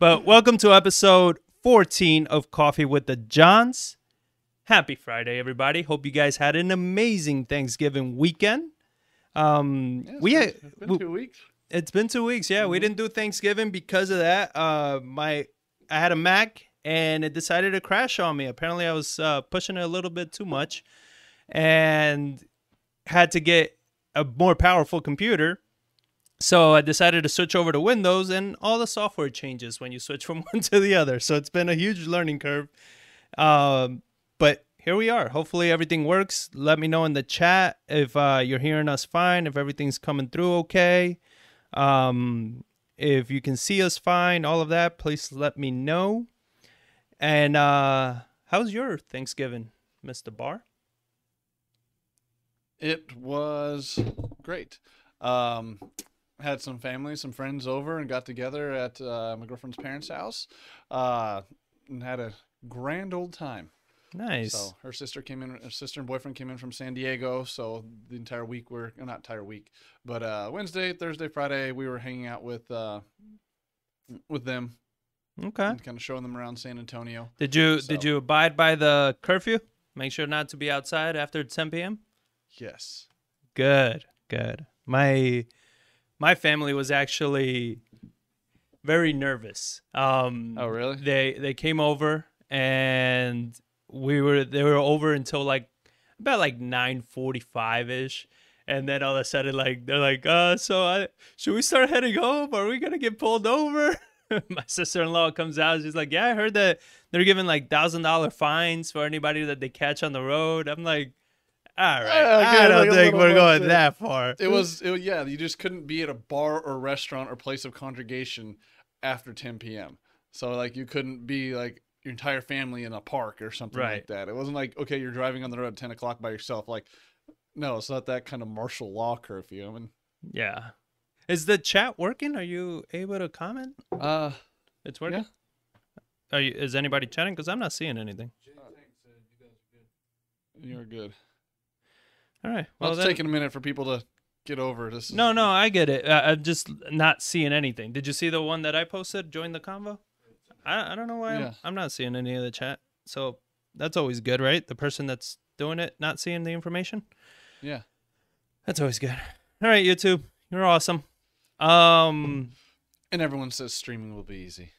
But welcome to episode 14 of Coffee with the Johns. Happy Friday, everybody. Hope you guys had an amazing Thanksgiving weekend. Um, Yeah, it's we had, it's been we- two weeks. it's been two weeks. Yeah, we Mhm. didn't do Thanksgiving because of that. Uh, my I had a Mac and it decided to crash on me. Apparently, I was uh, pushing it a little bit too much, and had to get a more powerful computer. So I decided to switch over to Windows, and all the software changes when you switch from one to the other. So it's been a huge learning curve. Um, but here we are. Hopefully everything works. Let me know in the chat if uh, you're hearing us fine, if everything's coming through okay. Um, if you can see us fine, all of that, please let me know. And uh, how's your Thanksgiving, Mr. Barr? It was great. Um, had some family, some friends over, and got together at uh, my girlfriend's parents' house, uh, and had a grand old time. Nice. So her sister came in, her sister and boyfriend came in from San Diego. So the entire week we're not entire week, but uh, Wednesday, Thursday, Friday we were hanging out with uh, with them Okay. and kind of showing them around San Antonio. Did you So- did you abide by the curfew? Make sure not to be outside after 10 p.m. Yes. Good, good. My my family was actually very nervous. Um, Oh really? they they came over and we were they were over until like about like 9:45 ish and then all of a sudden like they're like uh so I, should we start heading home? Are we going to get pulled over? My sister-in-law comes out. She's like yeah I heard that they're giving like $1000 fines for anybody that they catch on the road. I'm like all right Yeah, I don't like think we're going bullshit. that far It was, it, yeah. You just couldn't be at a bar or restaurant or place of congregation after 10 p.m. So like you couldn't be like your entire family in a park or something Right. like that. It wasn't like okay, you're driving on the road at 10 o'clock by yourself. Like, no, it's not that kind of martial law curfew. I mean, yeah is the chat working are you able to comment uh, It's working. Are you? Is anybody chatting? Because I'm not seeing anything. you're good. All right. Well, Well, it's then, taking a minute for people to get over this. is- no, no, I get it. I, I'm just not seeing anything. Did you see the one that I posted? Join the convo. I, I don't know why Yeah. I'm, I'm not seeing any of the chat. So that's always good, right? The person that's doing it not seeing the information. Yeah. That's always good. All right, YouTube, you're awesome. Um. And everyone says streaming will be easy.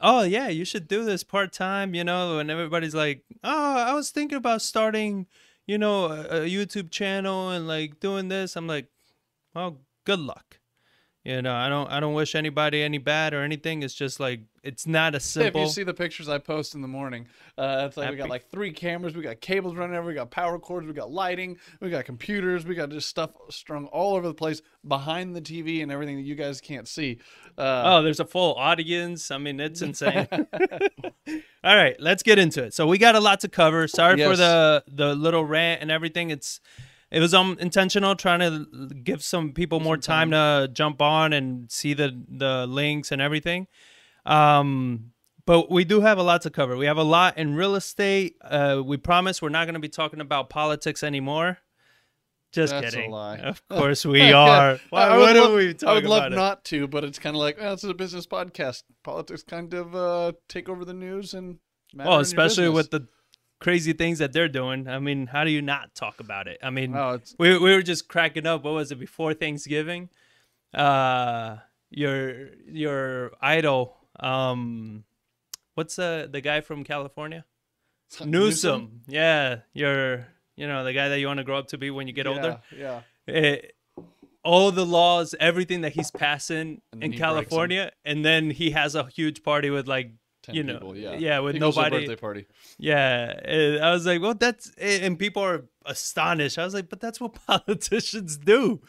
oh yeah you should do this part-time you know and everybody's like oh i was thinking about starting you know a, a youtube channel and like doing this i'm like well good luck you know i don't i don't wish anybody any bad or anything. It's just like it's not a simple. If you see the pictures I post in the morning, uh, it's like we got like three cameras, we got cables running everywhere, we got power cords, we got lighting, we got computers, we got just stuff strung all over the place behind the TV and everything that you guys can't see. Uh, oh there's a full audience. I mean it's insane. All right let's get into it. So we got a lot to cover. Sorry for the the little rant and everything. It's it was um intentional trying to give some people more time, to jump on and see the the links and everything. Um but we do have a lot to cover. We have a lot in real estate. Uh we promise we're not going to be talking about politics anymore. Just That's a kidding. lie. of course we are. Why, I would love, we I would love about it? not to, but it's kind of like, oh, this is a business podcast. Politics kind of uh, take over the news and well especially with the crazy things that they're doing. I mean how do you not talk about it? I mean we, we were just cracking up what was it before thanksgiving? Uh your your idol um what's the the guy from california? Newsom, yeah your you know the guy that you want to grow up to be when you get older? Yeah. it, all the laws everything that he's passing in california and then he has a huge party with like 10 you know, people, yeah. yeah, with He goes to a nobody- birthday party. yeah, and I was like, well, that's and people are astonished. I was like, but that's what politicians do.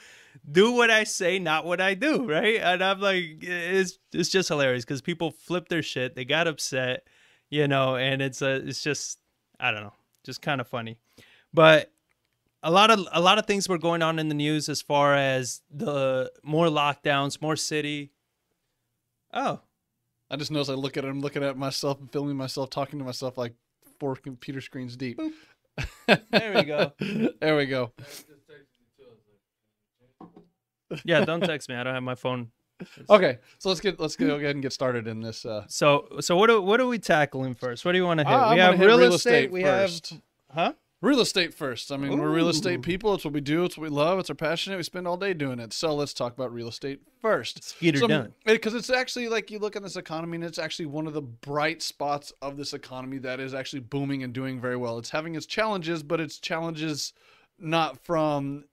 Do what I say, not what I do, right? And I'm like, it's it's just hilarious because people flip their shit. They got upset, you know, and it's a it's just I don't know, just kind of funny. But a lot of a lot of things were going on in the news as far as the more lockdowns, more city. Oh, I just noticed I look at it, I'm looking at myself and filming myself, talking to myself like four computer screens deep. There we go. there we go. yeah, don't text me. I don't have my phone Okay, so let's get let's go ahead and get started in this. Uh, So so what are what are we tackling first? What do you want to hit? I'm we gonna have hit real, real estate. estate We first. have huh? Real estate first. I mean, we're real estate people. It's what we do. It's what we love. It's our passion. We spend all day doing it. So let's talk about real estate first. Her So, done. Because it's actually like you look at this economy, and it's actually one of the bright spots of this economy that is actually booming and doing very well. It's having its challenges, but its challenges not from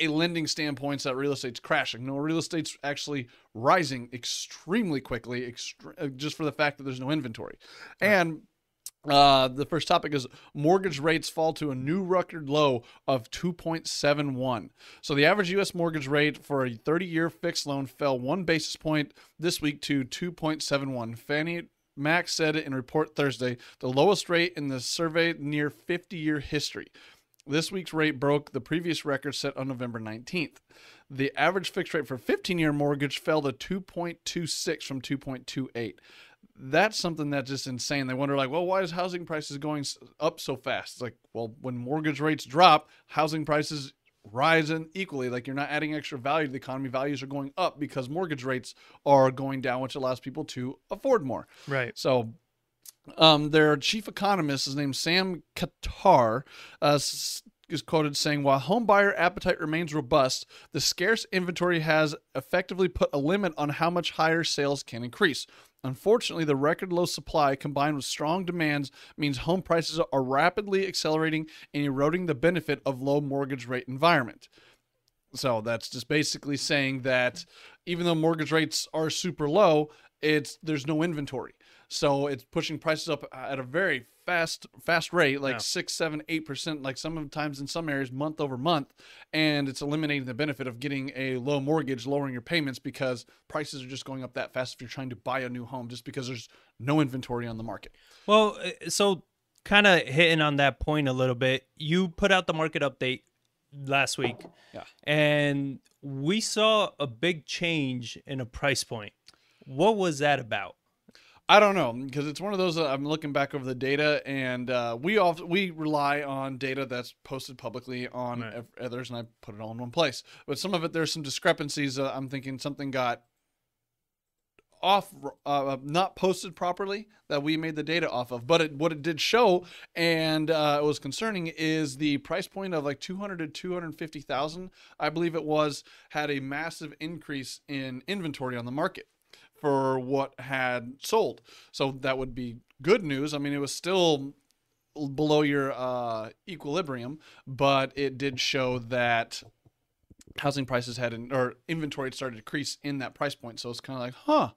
a lending standpoint that real estate's crashing. No, real estate's actually rising extremely quickly, extre- uh, just for the fact that there's no inventory. And uh, the first topic is mortgage rates fall to a new record low of 2.71. So the average U.S. mortgage rate for a 30-year fixed loan fell one basis point this week to 2.71. Fannie Mac said it in report Thursday, the lowest rate in the survey near 50-year history. This week's rate broke the previous record set on November 19th. The average fixed rate for 15 year mortgage fell to 2.26 from 2.28. That's something that's just insane. They wonder, like, well, why is housing prices going up so fast? It's like, well, when mortgage rates drop, housing prices rise in equally. Like, you're not adding extra value to the economy. Values are going up because mortgage rates are going down, which allows people to afford more. Right. So, um, their chief economist is named Sam Khater. Uh, s- is quoted saying, "While homebuyer appetite remains robust, the scarce inventory has effectively put a limit on how much higher sales can increase." Unfortunately, the record low supply combined with strong demands means home prices are rapidly accelerating and eroding the benefit of low mortgage rate environment. So that's just basically saying that even though mortgage rates are super low, it's there's no inventory. So it's pushing prices up at a very fast fast rate, like Yeah. six, seven, eight percent, like sometimes in some areas month over month, and it's eliminating the benefit of getting a low mortgage, lowering your payments because prices are just going up that fast if you're trying to buy a new home, just because there's no inventory on the market. Well, uh, so kind of hitting on that point a little bit. You put out the market update last week. Yeah. And we saw a big change in a price point. What was that about? I don't know because it's one of those. That I'm looking back over the data, and uh, we all we rely on data that's posted publicly on Right. others, and I put it all in one place. But some of it, there's some discrepancies. Uh, I'm thinking something got off, uh, not posted properly that we made the data off of. But it, what it did show, and uh, it was concerning, is the price point of like 200 to 250,000, I believe it was, had a massive increase in inventory on the market for what had sold. So that would be good news. I mean, it was still below your uh, equilibrium, but it did show that housing prices had an, or inventory had started to decrease in that price point. So it's kind of like, huh.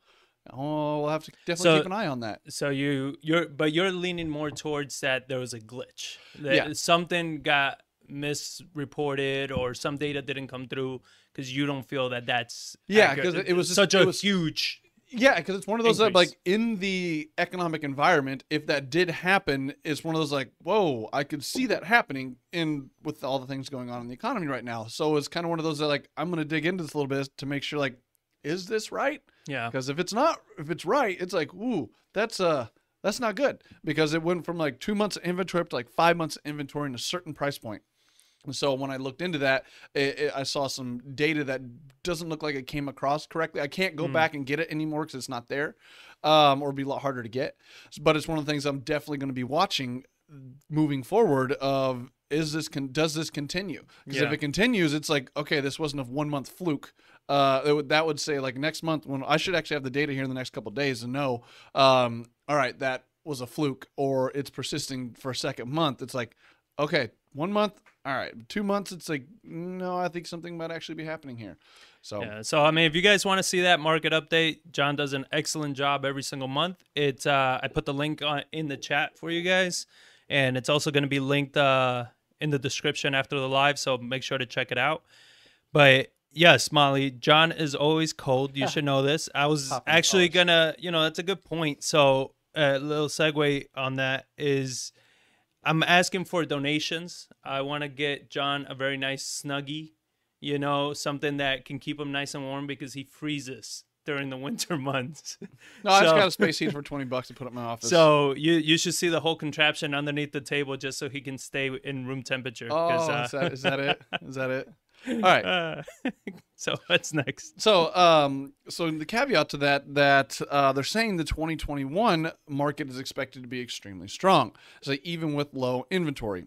Oh, we'll have to definitely So- keep an eye on that. So you you're but you're leaning more towards that there was a glitch. That Yeah. something got misreported or some data didn't come through because you don't feel that that's Yeah, accurate. 'cause it was just- such it a was- huge Yeah, because it's one of those that, like, in the economic environment, if that did happen, it's one of those like, whoa, I could see that happening in with all the things going on in the economy right now. So it's kind of one of those that, like, I'm going to dig into this a little bit to make sure, like, is this right? yeah. Because if it's not, if it's right, it's like, ooh, that's uh, that's not good because it went from like two months of inventory up to like five months of inventory in a certain price point. And so when I looked into that, it, it, I saw some data that doesn't look like it came across correctly. I can't go Hmm. back and get it anymore because it's not there, um, or be a lot harder to get. But it's one of the things I'm definitely going to be watching moving forward. Of is this con- does this continue? Because if it continues, it's like okay, this wasn't a one month fluke. Uh, would, that would say like next month when I should actually have the data here in the next couple of days and know, um, all right, that was a fluke or it's persisting for a second month. It's like, okay, one month, all right, two months. It's like, no, I think something might actually be happening here. So Yeah. So I mean, if you guys want to see that market update, John does an excellent job every single month. It's uh, I put the link on in the chat for you guys, and it's also going to be linked uh, in the description after the live. So make sure to check it out. But yes, Molly, John is always cold. You should know this. I was Popping actually collars. gonna, you know, that's a good point. So a little segue on that is. I'm asking for donations. I want to get John a very nice snuggie you know, something that can keep him nice and warm because he freezes during the winter months. no, I just got a space heater for twenty bucks to put up in my office. So you you should see the whole contraption underneath the table just so he can stay in room temperature. oh, uh, is that is that it? Is that it? All right. Uh, so what's next? So, um, so the caveat to that that uh, they're saying the 2021 market is expected to be extremely strong, so even with low inventory.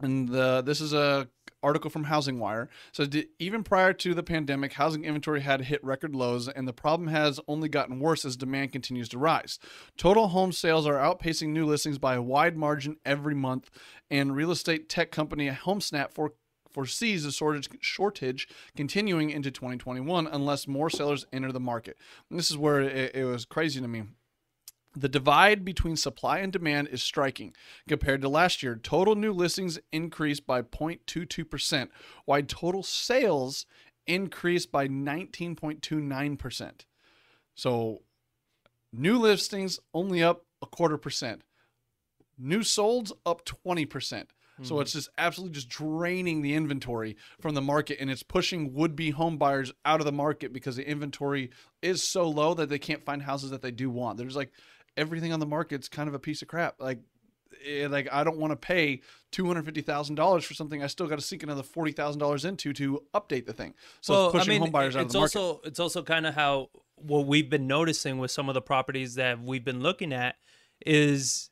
And the, this is a article from Housing Wire. So d- even prior to the pandemic, housing inventory had hit record lows, and the problem has only gotten worse as demand continues to rise. Total home sales are outpacing new listings by a wide margin every month, and real estate tech company HomeSnap for foresees a shortage, shortage continuing into 2021 unless more sellers enter the market. And this is where it, it was crazy to me. The divide between supply and demand is striking. Compared to last year, total new listings increased by 0.22%, while total sales increased by 19.29%. So, new listings only up a quarter percent. New solds up 20%. So it's just absolutely just draining the inventory from the market and it's pushing would-be home buyers out of the market because the inventory is so low that they can't find houses that they do want. There's like everything on the market's kind of a piece of crap. Like eh, like I don't want to pay two hundred fifty thousand dollars for something I still got to sink another forty thousand dollars into to update the thing. So it's pushing home buyers out of the market. also it's also kind of how what we've been noticing with some of the properties that we've been looking at is,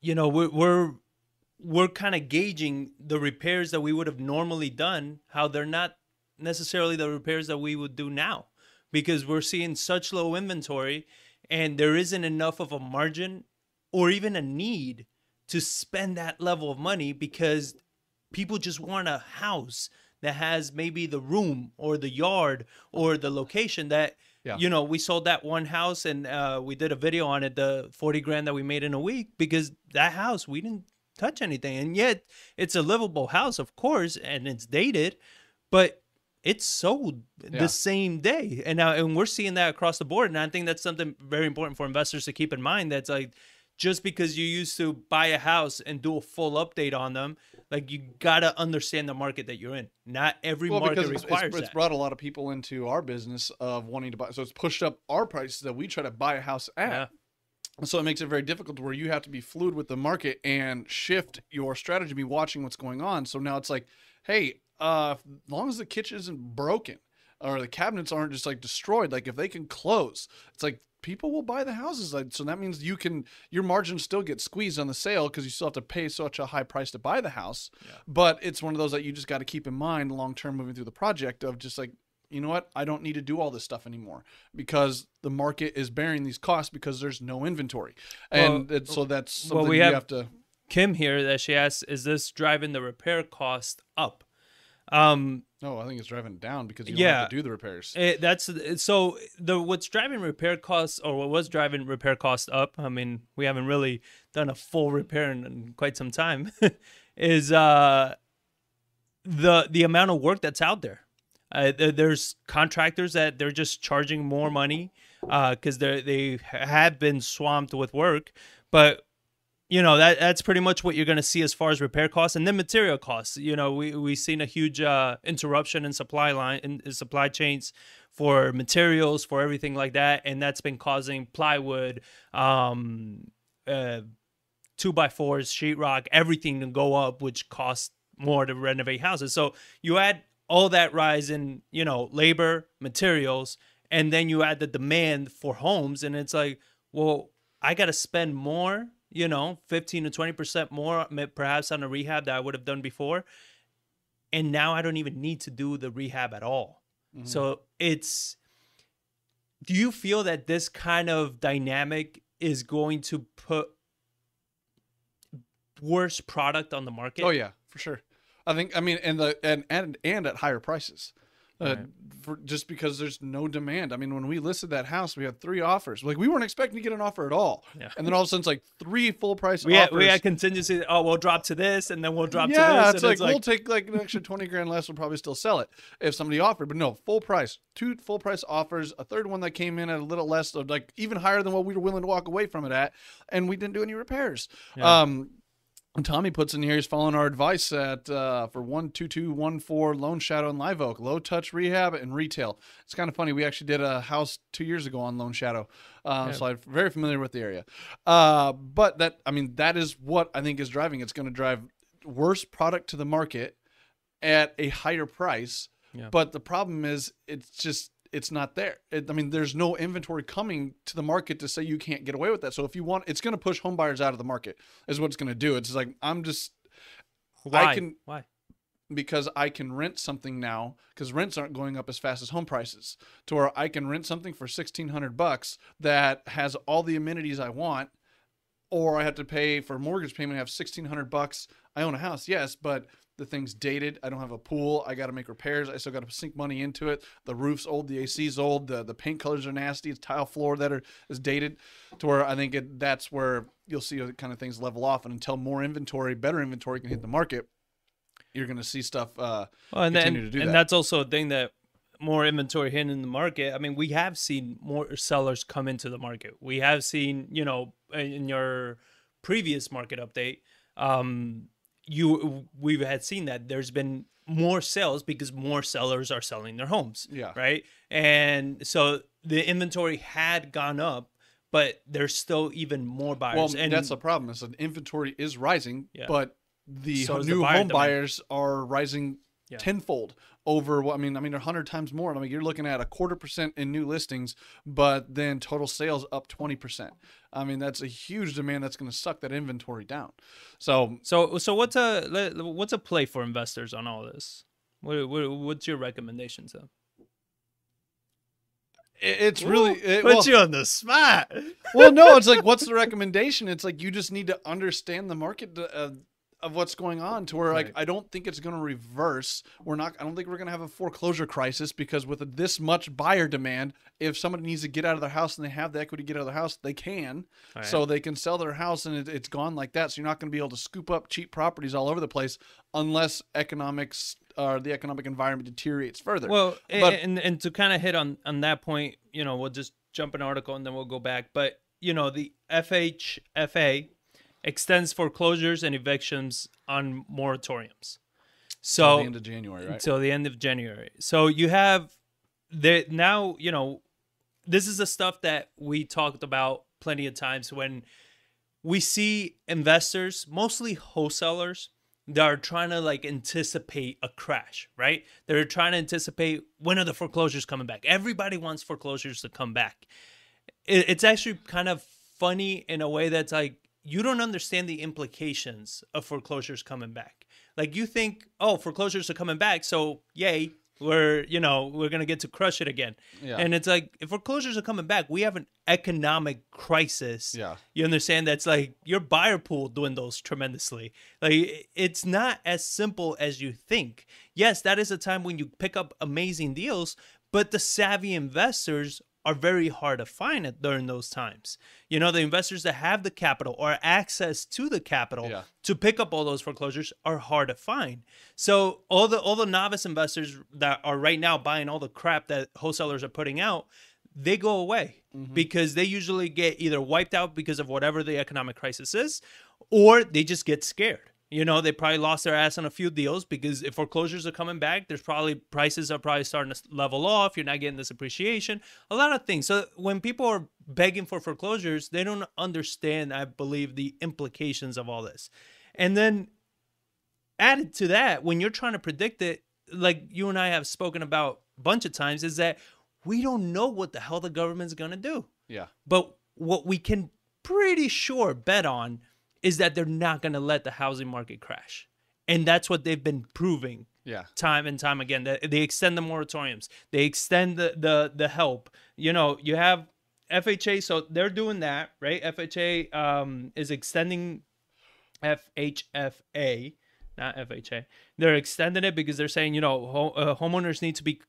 you know, we're we're we're kind of gauging the repairs that we would have normally done, how they're not necessarily the repairs that we would do now, because we're seeing such low inventory, and there isn't enough of a margin or even a need to spend that level of money because people just want a house that has maybe the room or the yard or the location that Yeah. you know we sold that one house and uh, we did a video on it the 40 grand that we made in a week because that house we didn't touch anything and yet it's a livable house of course and it's dated but it's sold Yeah. the same day and now and we're seeing that across the board and i think that's something very important for investors to keep in mind that's like just because you used to buy a house and do a full update on them like you gotta understand the market that you're in not every well, market because it's, requires it's, it's that brought a lot of people into our business of wanting to buy. So it's pushed up our prices that we try to buy a house at. Yeah. So it makes it very difficult where you have to be fluid with the market and shift your strategy, be watching what's going on. So now it's like, hey, uh, as long as the kitchen isn't broken or the cabinets aren't just like destroyed, like if they can close, it's like people will buy the houses. Like, so that means you can your margins still get squeezed on the sale because you still have to pay such a high price to buy the house. But it's one of those that you just got to keep in mind long term moving through the project of just like you know what? I don't need to do all this stuff anymore because the market is bearing these costs because there's no inventory, and Well, so that's something well, we have- have to. kim here that she asks is this driving the repair cost up um No, I think it's driving it down because you don't Yeah. have to do the repairs. It, that's so the what's driving repair costs or what was driving repair costs up. I mean, we haven't really done a full repair in, in quite some time. is uh the the amount of work that's out there. Uh, there's contractors that they're just charging more money because they they have been swamped with work, but you know that that's pretty much what you're going to see as far as repair costs and then material costs. You know we we've seen a huge uh, interruption in supply line in, in supply chains for materials for everything like that and that's been causing plywood um uh two by fours sheetrock everything to go up which costs more to renovate houses. So you add all that rise in you know labor materials and then you add the demand for homes and it's like well i got to spend more you know 15 to 20% more perhaps on a rehab that i would have done before and now i don't even need to do the rehab at all Mhm. so it's do you feel that this kind of dynamic is going to put worse product on the market Oh yeah, for sure. I think I mean and the and and and at higher prices. Uh, Right. for just because there's no demand. I mean, when we listed that house, we had three offers. Like we weren't expecting to get an offer at all, Yeah. and then all of a sudden, it's like three full price we offers. had, we had contingency oh we'll drop to this and then we'll drop yeah, to this it's and like, we'll take like an extra twenty grand less. We'll probably still sell it if somebody offered, but no, full price. Two full price offers. A third one that came in at a little less, of like even higher than what we were willing to walk away from it at, and we didn't do any repairs. Yeah. Um, Tommy puts in here he's following our advice at uh, for one two two one four Lone Shadow and Live Oak, low touch rehab and retail. It's kind of funny. We actually did a house two years ago on Lone Shadow, uh, Yeah. so I'm very familiar with the area. Uh, but that I mean that is what I think is driving. It's going to drive worse product to the market at a higher price. Yeah. But the problem is, it's just it's not there. It, I mean, there's no inventory coming to the market to say you can't get away with that. So if you want, it's going to push home buyers out of the market. Is what it's going to do. It's like I'm just Why? can- Why? because I can rent something now because rents aren't going up as fast as home prices to where I can rent something for 1600 bucks that has all the amenities I want or I have to pay for a mortgage payment I have 1600 bucks I own a house yes but the thing's dated I don't have a pool I got to make repairs I still got to sink money into it the roof's old the AC's old the the paint colors are nasty it's tile floor that are is dated to where I think it, that's where you'll see the kind of things level off and until more inventory better inventory can hit the market you're going to see stuff uh Well, and, continue and, to do and that. that's also a thing that more inventory hitting in the market. I mean, we have seen more sellers come into the market. We have seen, you know, in your previous market update, um, you we've had seen that there's been more sales because more sellers are selling their homes. Yeah. Right. And so the inventory had gone up, but there's still even more buyers. Well, and that's the problem. Is that inventory is rising, Yeah. but the So the new buyer home demand. buyers are rising Yeah. tenfold over what I mean. I mean, a hundred times more. I mean, you're looking at a quarter percent in new listings, but then total sales up twenty percent. I mean, that's a huge demand that's going to suck that inventory down. So So so what's a what's a play for investors on all this? What, what what's your recommendation to? them? it's really it, Put well, you on the spot. well, no, it's like, what's the recommendation? It's like you just need to understand the market uh, of what's going on to where like Right. I don't think it's going to reverse. We're not. I don't think we're going to have a foreclosure crisis because with this much buyer demand, if somebody needs to get out of their house and they have the equity to get out of their house, they can. All So they can sell their house and it, it's gone like that. So you're not going to be able to scoop up cheap properties all over the place unless economics or the economic environment deteriorates further. Well, But- and and to kind of hit on on that point, you know, we'll just jump an article and then we'll go back. But you know, the FHFA extends foreclosures and evictions on moratoriums. So Till the end of January, right? until the end of January. So you have the now, you know, this is the stuff that we talked about plenty of times when we see investors, mostly wholesalers, that are trying to like anticipate a crash, right? They're trying to anticipate when are the foreclosures coming back. Everybody wants foreclosures to come back. It's actually kind of funny in a way that's like you don't understand the implications of foreclosures coming back. Like you think, oh, foreclosures are coming back, so yay, we're you know we're gonna get to crush it again. Yeah. And it's like if foreclosures are coming back, we have an economic crisis. Yeah. You understand that's like your buyer pool dwindles tremendously. Like it's not as simple as you think. Yes, that is a time when you pick up amazing deals, but the savvy investors are very hard to find it during those times. You know, the investors that have the capital or access to the capital Yeah. to pick up all those foreclosures are hard to find. So all the all the novice investors that are right now buying all the crap that wholesalers are putting out, they go away mm-hmm. because they usually get either wiped out because of whatever the economic crisis is, or they just get scared. You know, they probably lost their ass on a few deals because if foreclosures are coming back, there's probably prices are probably starting to level off. You're not getting this appreciation, a lot of things. So when people are begging for foreclosures, they don't understand, I believe, the implications of all this. And then added to that, when you're trying to predict it, like you and I have spoken about a bunch of times, is that we don't know what the hell the government's going to do. yeah. But what we can pretty sure bet on is that they're not going to let the housing market crash. And that's what they've been proving Yeah. time and time again. That they extend the moratoriums, they extend the the the help. You know, you have FHA, so they're doing that, right? FHA um, is extending FHFA, not FHA. They're extending it because they're saying, you know, ho- uh, homeowners need to be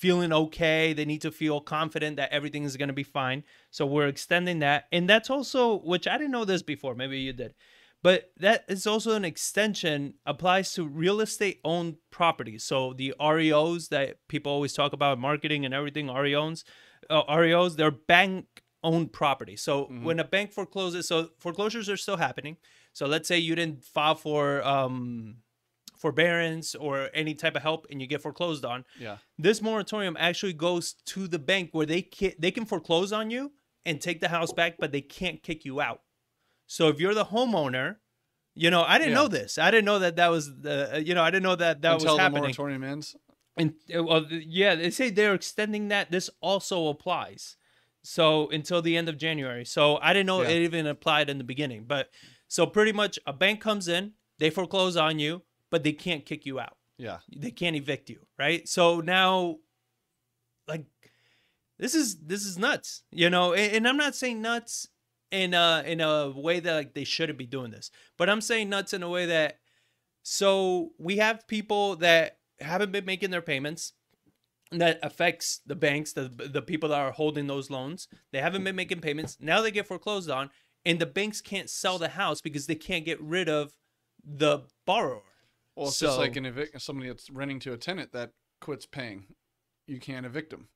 feeling okay. They need to feel confident that everything is going to be fine. So we're extending that. And that's also, which I didn't know this before, maybe you did. But that is also an extension applies to real estate owned properties. So the REOs that people always talk about marketing and everything, REOs, uh, REOs, they're bank owned property. So when a bank forecloses, so foreclosures are still happening. So let's say you didn't file for um, forbearance or any type of help and you get foreclosed on. Yeah. This moratorium actually goes to the bank where they can, they can foreclose on you and take the house back, but they can't kick you out. So if you're the homeowner, You know, I didn't Yeah. know this. I didn't know that that was the. You know, I didn't know that that Until was the moratorium ends. And uh, well, yeah, they say they're extending that. This also applies. So until the end of January. So I didn't know Yeah. it even applied in the beginning. But so pretty much a bank comes in, they foreclose on you, but they can't kick you out. Yeah. They can't evict you, right? So now like this is this is nuts, you know, and, and I'm not saying nuts in a in a way that like they shouldn't be doing this. But I'm saying nuts in a way that so we have people that haven't been making their payments that affects the banks the the people that are holding those loans they haven't been making payments now they get foreclosed on and the banks can't sell the house because they can't get rid of the borrower Well, it's just like an evict somebody that's renting to a tenant that quits paying. You can't evict them.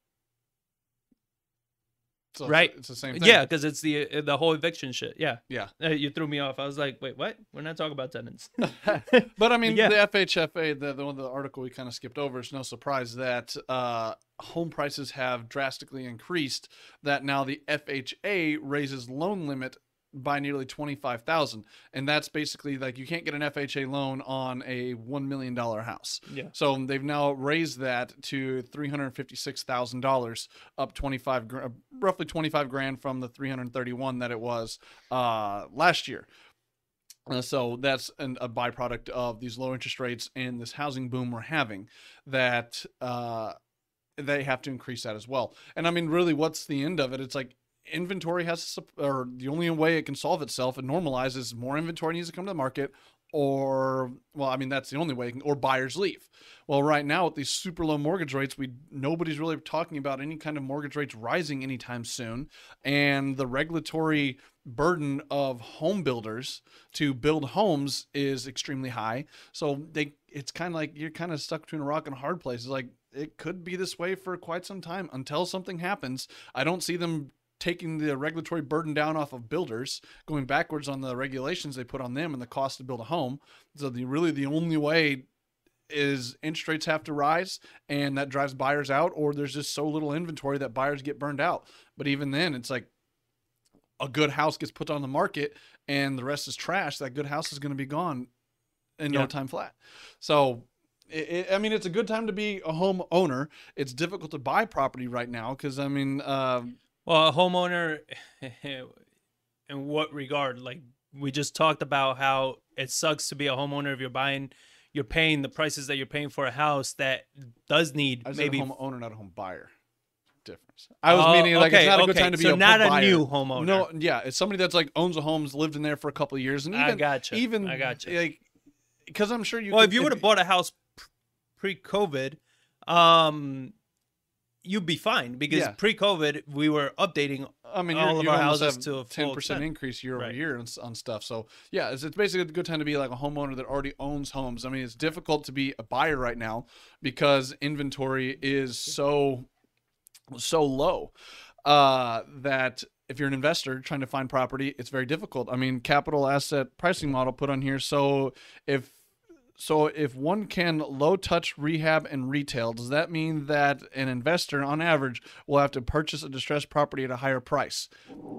So Right. It's, the same thing. yeah because it's the uh, the whole eviction shit yeah Yeah. Uh, you threw me off i was like wait what we're not talking about tenants But I mean, Yeah. the FHFA, the the one the article we kind of skipped over, it's no surprise that uh, home prices have drastically increased. That now the FHA raises loan limit by nearly twenty five thousand, and that's basically like you can't get an FHA loan on a one million dollar house. yeah So they've now raised that to three hundred fifty six thousand dollars, up twenty five, roughly twenty five grand from the three hundred thirty one that it was uh, last year. Uh, so that's an, a byproduct of these low interest rates and this housing boom we're having. That uh, they have to increase that as well. And I mean, really, what's the end of it? It's like inventory has to, or the only way it can solve itself and normalize is more inventory needs to come to the market, or well, I mean, that's the only way, or buyers leave. Well, right now with these super low mortgage rates, we nobody's really talking about any kind of mortgage rates rising anytime soon, and the regulatory burden of home builders to build homes is extremely high. So they, it's kind of like you're kind of stuck between a rock and a hard place. It's like it could be this way for quite some time until something happens. I don't see them taking the regulatory burden down off of builders, going backwards on the regulations they put on them and the cost to build a home. So the really the only way is interest rates have to rise and that drives buyers out or there's just so little inventory that buyers get burned out. But even then it's like a good house gets put on the market and the rest is trash, that good house is going to be gone in no time flat. So it, it, I mean, it's a good time to be a home owner. It's difficult to buy property right now because I mean, uh, Well, a homeowner, in what regard? Like we just talked about how it sucks to be a homeowner if you're buying, you're paying the prices that you're paying for a house that does need I maybe. a home owner, not a home buyer. Difference. I was Oh, meaning like okay, it's not a good time to be So a not a buyer. new homeowner. No, yeah, it's somebody that's like owns a home, has lived in there for a couple of years, and even I gotcha. even I gotcha. like because I'm sure you. well, could- if you would have bought a house pre-COVID, um, you'd be fine because Yeah. pre-COVID we were updating. I mean, all of our houses to a ten percent increase year over Right. year on, on stuff. So yeah, it's, it's basically a good time to be like a homeowner that already owns homes. I mean, it's difficult to be a buyer right now because inventory is so so low uh, that if you're an investor trying to find property, it's very difficult. I mean, capital asset pricing model put on here. So if so if one can low touch rehab and retail, does that mean that an investor on average will have to purchase a distressed property at a higher price?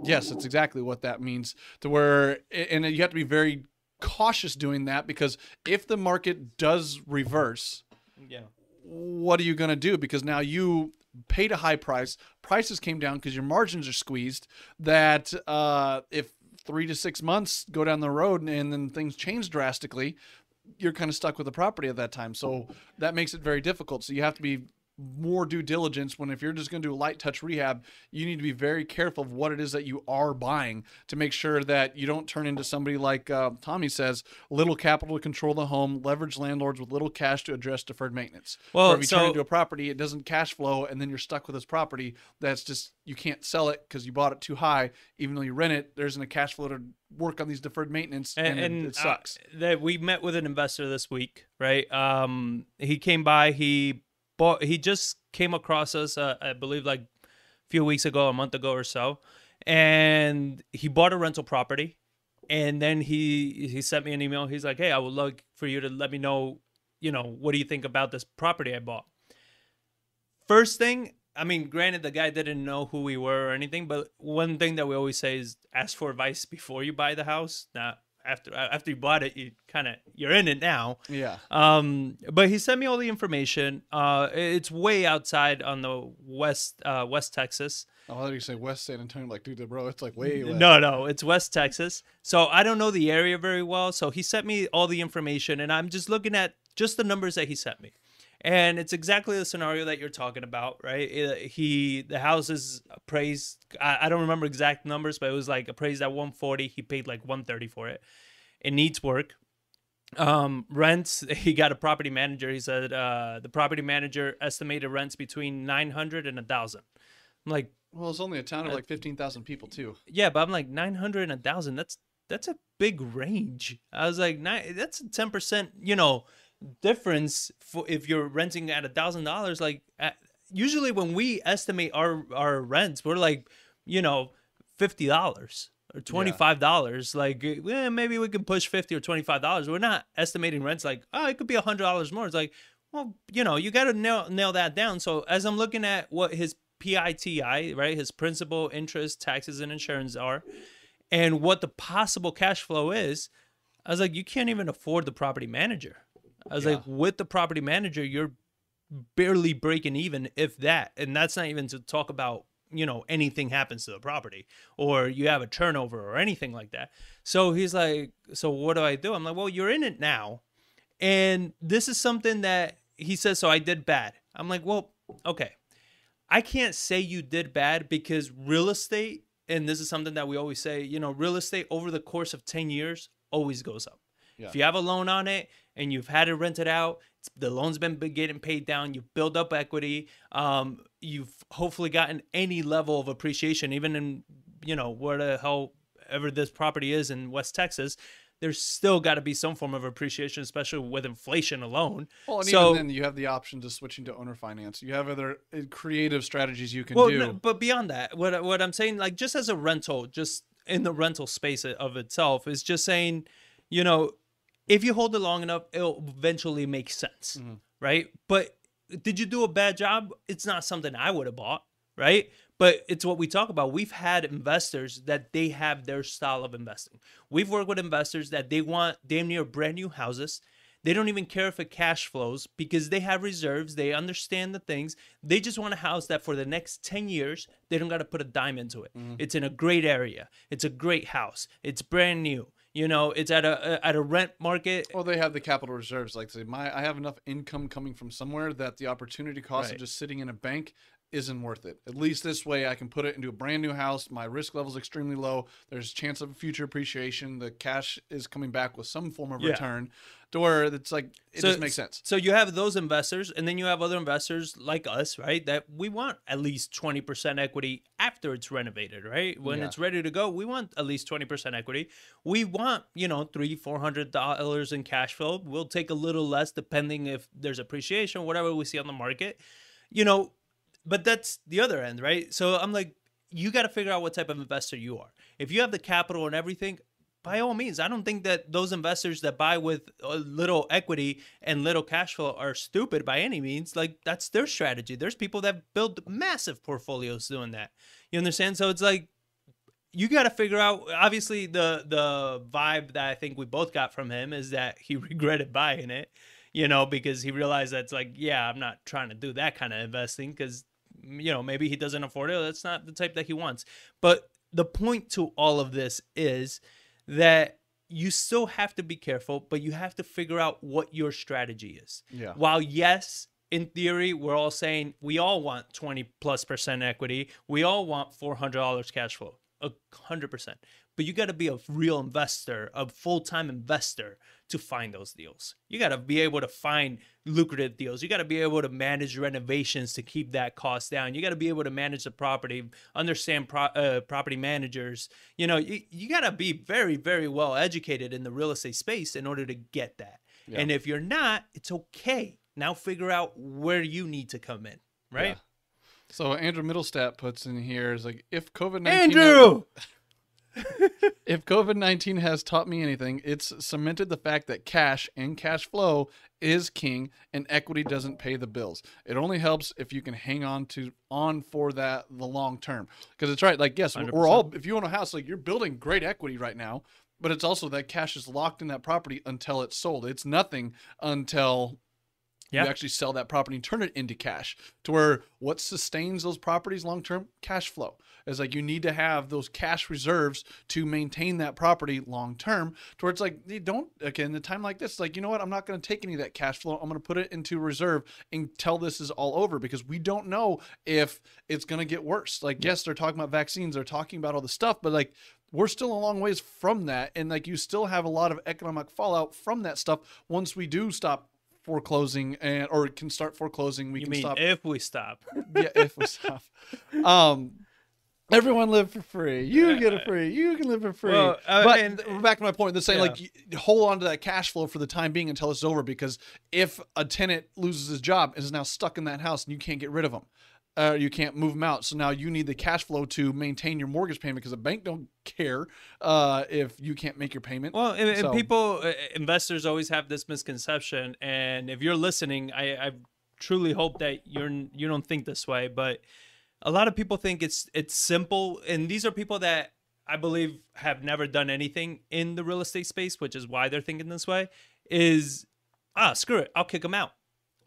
Yes, that's exactly what that means. To where and you have to be very cautious doing that because if the market does reverse, Yeah. what are you going to do? Because now you paid a high price, prices came down because your margins are squeezed. That uh, if three to six months go down the road and then things change drastically, you're kind of stuck with the property at that time. So that makes it very difficult. So you have to be more due diligence when if you're just going to do a light touch rehab you need to be very careful of what it is that you are buying to make sure that you don't turn into somebody like uh, tommy says little capital to control the home leverage landlords with little cash to address deferred maintenance Well, or if you turn into a property it doesn't cash flow and then you're stuck with this property that's just you can't sell it because you bought it too high even though you rent it there isn't a cash flow to work on these deferred maintenance and, and, it- and it sucks Uh, that we met with an investor this week, right? Um, he came by. He bought. He just came across us, uh, I believe, like a few weeks ago, a month ago or so, and he bought a rental property. And then he he sent me an email. He's like, "Hey, I would love for you to let me know, you know, what do you think about this property I bought." First thing, I mean, granted, the guy didn't know who we were or anything, but one thing that we always say is ask for advice before you buy the house. Not after after you bought it, you kind of you're in it now. Yeah. Um, but he sent me all the information. Uh, it's way outside on the west uh, West Texas. Oh, I thought you say West San Antonio. Like, dude, bro, it's like way. No, no, it's West Texas. So I don't know the area very well. So he sent me all the information, and I'm just looking at just the numbers that he sent me. And it's exactly the scenario that you're talking about, right? It- he the house is appraised. I, I don't remember exact numbers, but it was like appraised at 140. He paid like 130 for it. It needs work. Um, rents. He got a property manager. He said uh, the property manager estimated rents between 900 and a thousand. I'm like, Well, it's only a town of like fifteen thousand people too. yeah, but I'm like 900 and a thousand. That's that's a big range. I was like, nine, that's 10 percent, you know, difference for if you're renting at a thousand dollars. Like at, usually when we estimate our our rents, we're like, you know, fifty dollars or twenty five dollars. Like eh, maybe we can push fifty or twenty five dollars. We're not estimating rents like oh it could be a hundred dollars more. It's like well you know you got to nail nail that down. So as I'm looking at what his PITI right his principal interest taxes and insurance are, and what the possible cash flow is, I was like you can't even afford the property manager. I was Yeah. like with the property manager you're barely breaking even if that. And that's not even to talk about you know anything happens to the property or you have a turnover or anything like that. So he's like so what do i do? I'm like well you're in it now. And this is something that he says so i did bad. I'm like well okay. I can't say you did bad because real estate and this is something that we always say you know real estate over the course of 10 years always goes up. Yeah. if you have a loan on it and you've had it rented out, it's- the loan's been getting paid down, you've built up equity, um, you've hopefully gotten any level of appreciation, even in, you know, where the hell ever this property is in West Texas, there's still got to be some form of appreciation, especially with inflation alone. Well, and so, even then, you have the option to switching to owner finance. You have other uh, creative strategies you can well, do. but beyond that, what what I'm saying, like just as a rental, just in the rental space of itself, is just saying, you know, if you hold it long enough, it'll eventually make sense, Mhm. right? But did you do a bad job? It's not something I would have bought, right? But it's what we talk about. We've had investors that they have their style of investing. We've worked with investors that they want damn near brand new houses. They don't even care if it cash flows because they have reserves. They understand the things. They just want a house that for the next 10 years, they don't got to put a dime into it. It's in a great area. It's a great house. It's brand new. You know, it's at a at a rent market. Well, they have the capital reserves. Like say, my I have enough income coming from somewhere that the opportunity cost Right. of just sitting in a bank isn't worth it. At least this way, I can put it into a brand new house. My risk level is extremely low. There's a chance of future appreciation. The cash is coming back with some form of Yeah. return, to where it's like it just makes sense. So you have those investors, and then you have other investors like us, right? That we want at least twenty percent equity after it's renovated, right? When Yeah. it's ready to go, we want at least twenty percent equity. We want, you know, three, four hundred dollars in cash flow. We'll take a little less depending if there's appreciation, whatever we see on the market, you know. But that's the other end, right? So I'm like, you got to figure out what type of investor you are. If you have the capital and everything, by all means, I don't think that those investors that buy with a little equity and little cash flow are stupid by any means. Like that's their strategy. There's people that build massive portfolios doing that. You understand? So it's like you got to figure out. Obviously, the the vibe that I think we both got from him is that he regretted buying it. You know, because he realized that's like, yeah, I'm not trying to do that kind of investing because you know maybe he doesn't afford it. That's not the type that he wants. But the point to all of this is that you still have to be careful, but you have to figure out what your strategy is. Yeah. While yes, in theory, we're all saying we all want 20 plus percent equity. We all want $400 cash flow, a hundred percent. But you got to be a real investor, a full time investor to find those deals. You got to be able to find lucrative deals. You got to be able to manage renovations to keep that cost down. You got to be able to manage the property, understand pro- uh, property managers. You know, you, you got to be very, very well educated in the real estate space in order to get that. Yeah. And if you're not, it's okay. Now figure out where you need to come in, right? Yeah. So Andrew Middlestat puts in here is like if COVID nineteen Andrew! If COVID 19 has taught me anything, it's cemented the fact that cash and cash flow is king and equity doesn't pay the bills. It only helps if you can hang on to on for that the long term. Because it's right, like yes, we're- we're all if you own a house, like you're building great equity right now, but it's also that cash is locked in that property until it's sold. It's nothing until Yeah. you actually sell that property and turn it into cash. To where what sustains those properties long term? Cash flow. is like you need to have those cash reserves to maintain that property long term. To where it's like you don't again, in a time like this, like, you know what, I'm not gonna take any of that cash flow. I'm gonna put it into reserve until this is all over because we don't know if it's gonna get worse. Like, yes, they're talking about vaccines, they're talking about all the stuff, but like we're still a long ways from that. And like you still have a lot of economic fallout from that stuff once we do stop foreclosing and or can start foreclosing. We You can mean stop if we stop? yeah, if we stop. Um everyone live for free. You get it free. You can live for free. Well, uh, but and- back to my point, they're saying Yeah. like hold on to that cash flow for the time being until it's over because if a tenant loses his job and is now stuck in that house and you can't get rid of him. Uh, you can't move them out, so now you need the cash flow to maintain your mortgage payment because the bank don't care uh, if you can't make your payment. Well, and, and people, uh, investors always have this misconception, and if you're listening, I, I truly hope that you're you don't think this way. But a lot of people think it's it's simple, and these are people that I believe have never done anything in the real estate space, which is why they're thinking this way. Is ah screw it, I'll kick them out.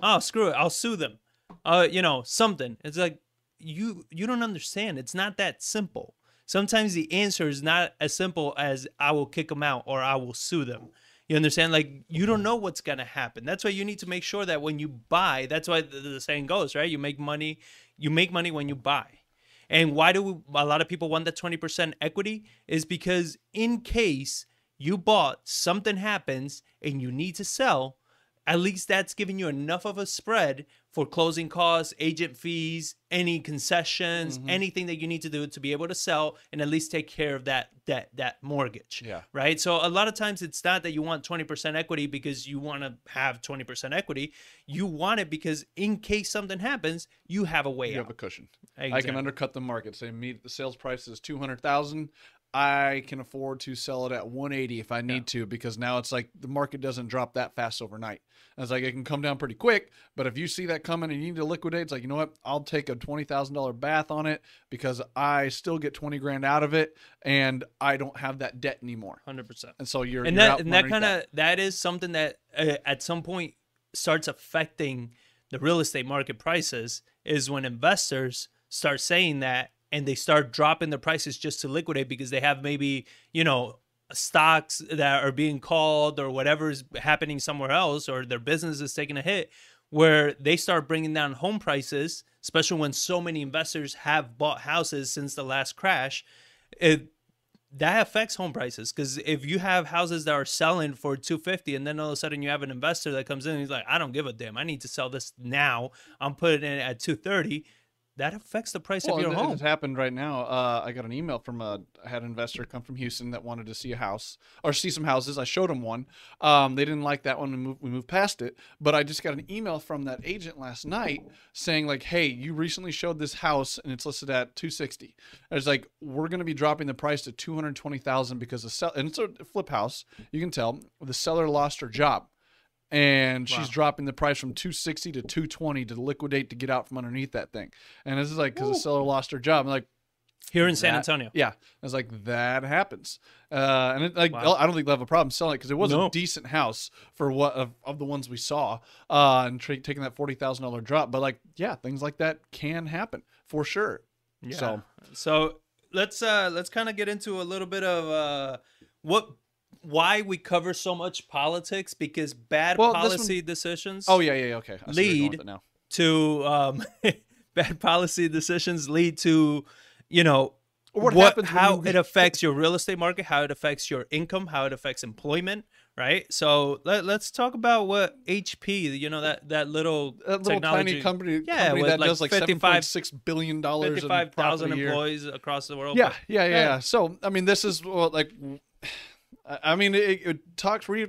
Oh screw it, I'll sue them. Uh, you know something. It's like you you don't understand. It's not that simple. Sometimes the answer is not as simple as I will kick them out or I will sue them. You understand? Like you don't know what's gonna happen. That's why you need to make sure that when you buy, that's why the, the saying goes, right? You make money, you make money when you buy. And why do we, a lot of people want that 20% equity? Is because in case you bought, something happens, and you need to sell, at least that's giving you enough of a spread for closing costs, agent fees, any concessions, mm-hmm. anything that you need to do to be able to sell and at least take care of that that that mortgage. Yeah. Right. So a lot of times it's not that you want 20% equity because you want to have 20% equity. You want it because in case something happens, you have a way you out. have a cushion. I can undercut the market. Say, meet the sales price is two hundred thousand. I can afford to sell it at 180 if I need to because now it's like the market doesn't drop that fast overnight. And it's like it can come down pretty quick, but if you see that coming and you need to liquidate, it's like you know what? I'll take a twenty thousand dollar bath on it because I still get twenty grand out of it, and I don't have that debt anymore. 100%. And so you're and you're that and that kind of that is something that uh, at some point starts affecting the real estate market prices is when investors start saying that and they start dropping the prices just to liquidate because they have maybe you know stocks that are being called or whatever is happening somewhere else or their business is taking a hit where they start bringing down home prices especially when so many investors have bought houses since the last crash. It that affects home prices because if you have houses that are selling for 250 and then all of a sudden you have an investor that comes in and he's like i don't give a damn. I need to sell this now. I'm putting it at 230 that affects the price Well, of your home It's happened right now. Uh, I got an email from a I had an investor come from Houston that wanted to see a house or see some houses. I showed him one. Um, they didn't like that one. We moved, we moved past it. But I just got an email from that agent last night saying like, "Hey, you recently showed this house and it's listed at 260." I was like, "We're going to be dropping the price to 220,000 because the sell and it's a flip house. You can tell the seller lost her job." And she's Wow. dropping the price from 260 to 220 to liquidate to get out from underneath that thing. And this is like because the seller lost her job. I'm like, here in san that- antonio yeah. I was like, that happens. Uh, and it, like, Wow. I don't think they'll have a problem selling it because it was No. a decent house for what of, of the ones we saw. Uh, and tra- taking that forty thousand dollar drop. But like, yeah, things like that can happen for sure. Yeah. So So let's uh let's kind of get into a little bit of uh what why we cover so much politics because bad Well, this one- policy decisions oh yeah, yeah, yeah okay. I see where you're going Lead. now. to um bad policy decisions lead to you know what what, happens how you- it affects your real estate market how it affects your income how it affects employment right so let, let's talk about what hp you know that that little That little technology tiny company, Yeah, company that like does like 55 seven point six billion dollars 55000 a year. employees across the world Yeah, yeah, yeah, Yeah. yeah. So I mean, this is what like, I mean, it, it talks we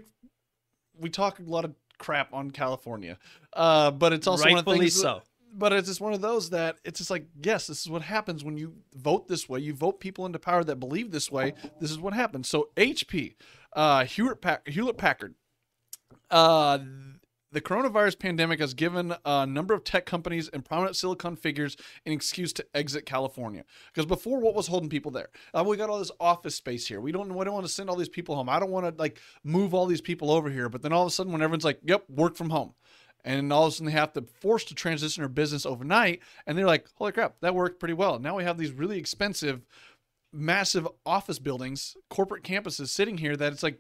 we talk a lot of crap on California, uh, but it's also one of the rightfully things. so But it's just one of those that it's just like, yes, this is what happens when you vote this way. You vote people into power that believe this way. This is what happens. So HP, uh, Hewlett Pack- Hewlett Packard, uh, the coronavirus pandemic has given a number of tech companies and prominent silicon figures an excuse to exit California. Because before, what was holding people there? Uh, we got all this office space here. We don't. We don't want to send all these people home. I don't want to like move all these people over here. But then all of a sudden, when everyone's like, "Yep, work from home," and all of a sudden they have to force to transition their business overnight, and they're like, "Holy crap, that worked pretty well." Now we have these really expensive, massive office buildings, corporate campuses sitting here that it's like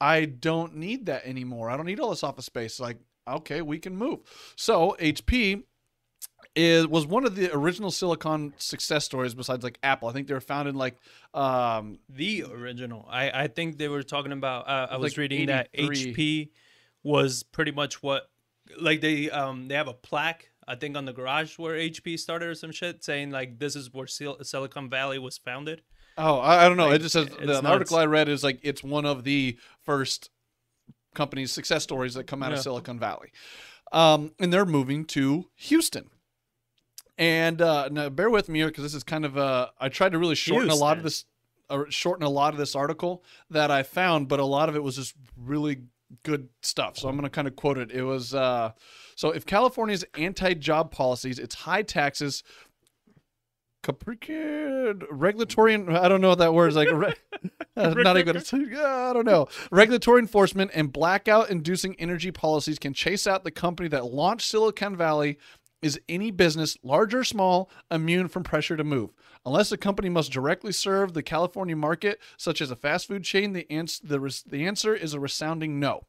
I don't need that anymore. I don't need all this office space. Like, okay, we can move. So HP is was one of the original silicon success stories besides like Apple. I think they were founded like um the original. I I think they were talking about. Uh, I was Like reading that HP was pretty much what like they um they have a plaque. I think on the garage where HP started or some shit saying like this is where Sil- Silicon Valley was founded. Oh I, I don't know. Like, it just says the, nuts. article I read is like it's one of the first companies success stories that come out of Silicon Valley. Um and they're moving to Houston. And uh now bear with me here because this is kind of uh I tried to really shorten a lot of this or shorten a lot of this article that I found, but a lot of it was just really good stuff. So I'm going to kind of quote it. It was uh, so if California's anti-job policies, its high taxes, capricid regulatory, and I don't know what that word is like. Re- not even gonna, I don't know. Regulatory enforcement and blackout-inducing energy policies can chase out the company that launched Silicon Valley. Is any business, large or small, immune from pressure to move? Unless a company must directly serve the California market, such as a fast food chain, the, ans- the, res- the answer is a resounding no.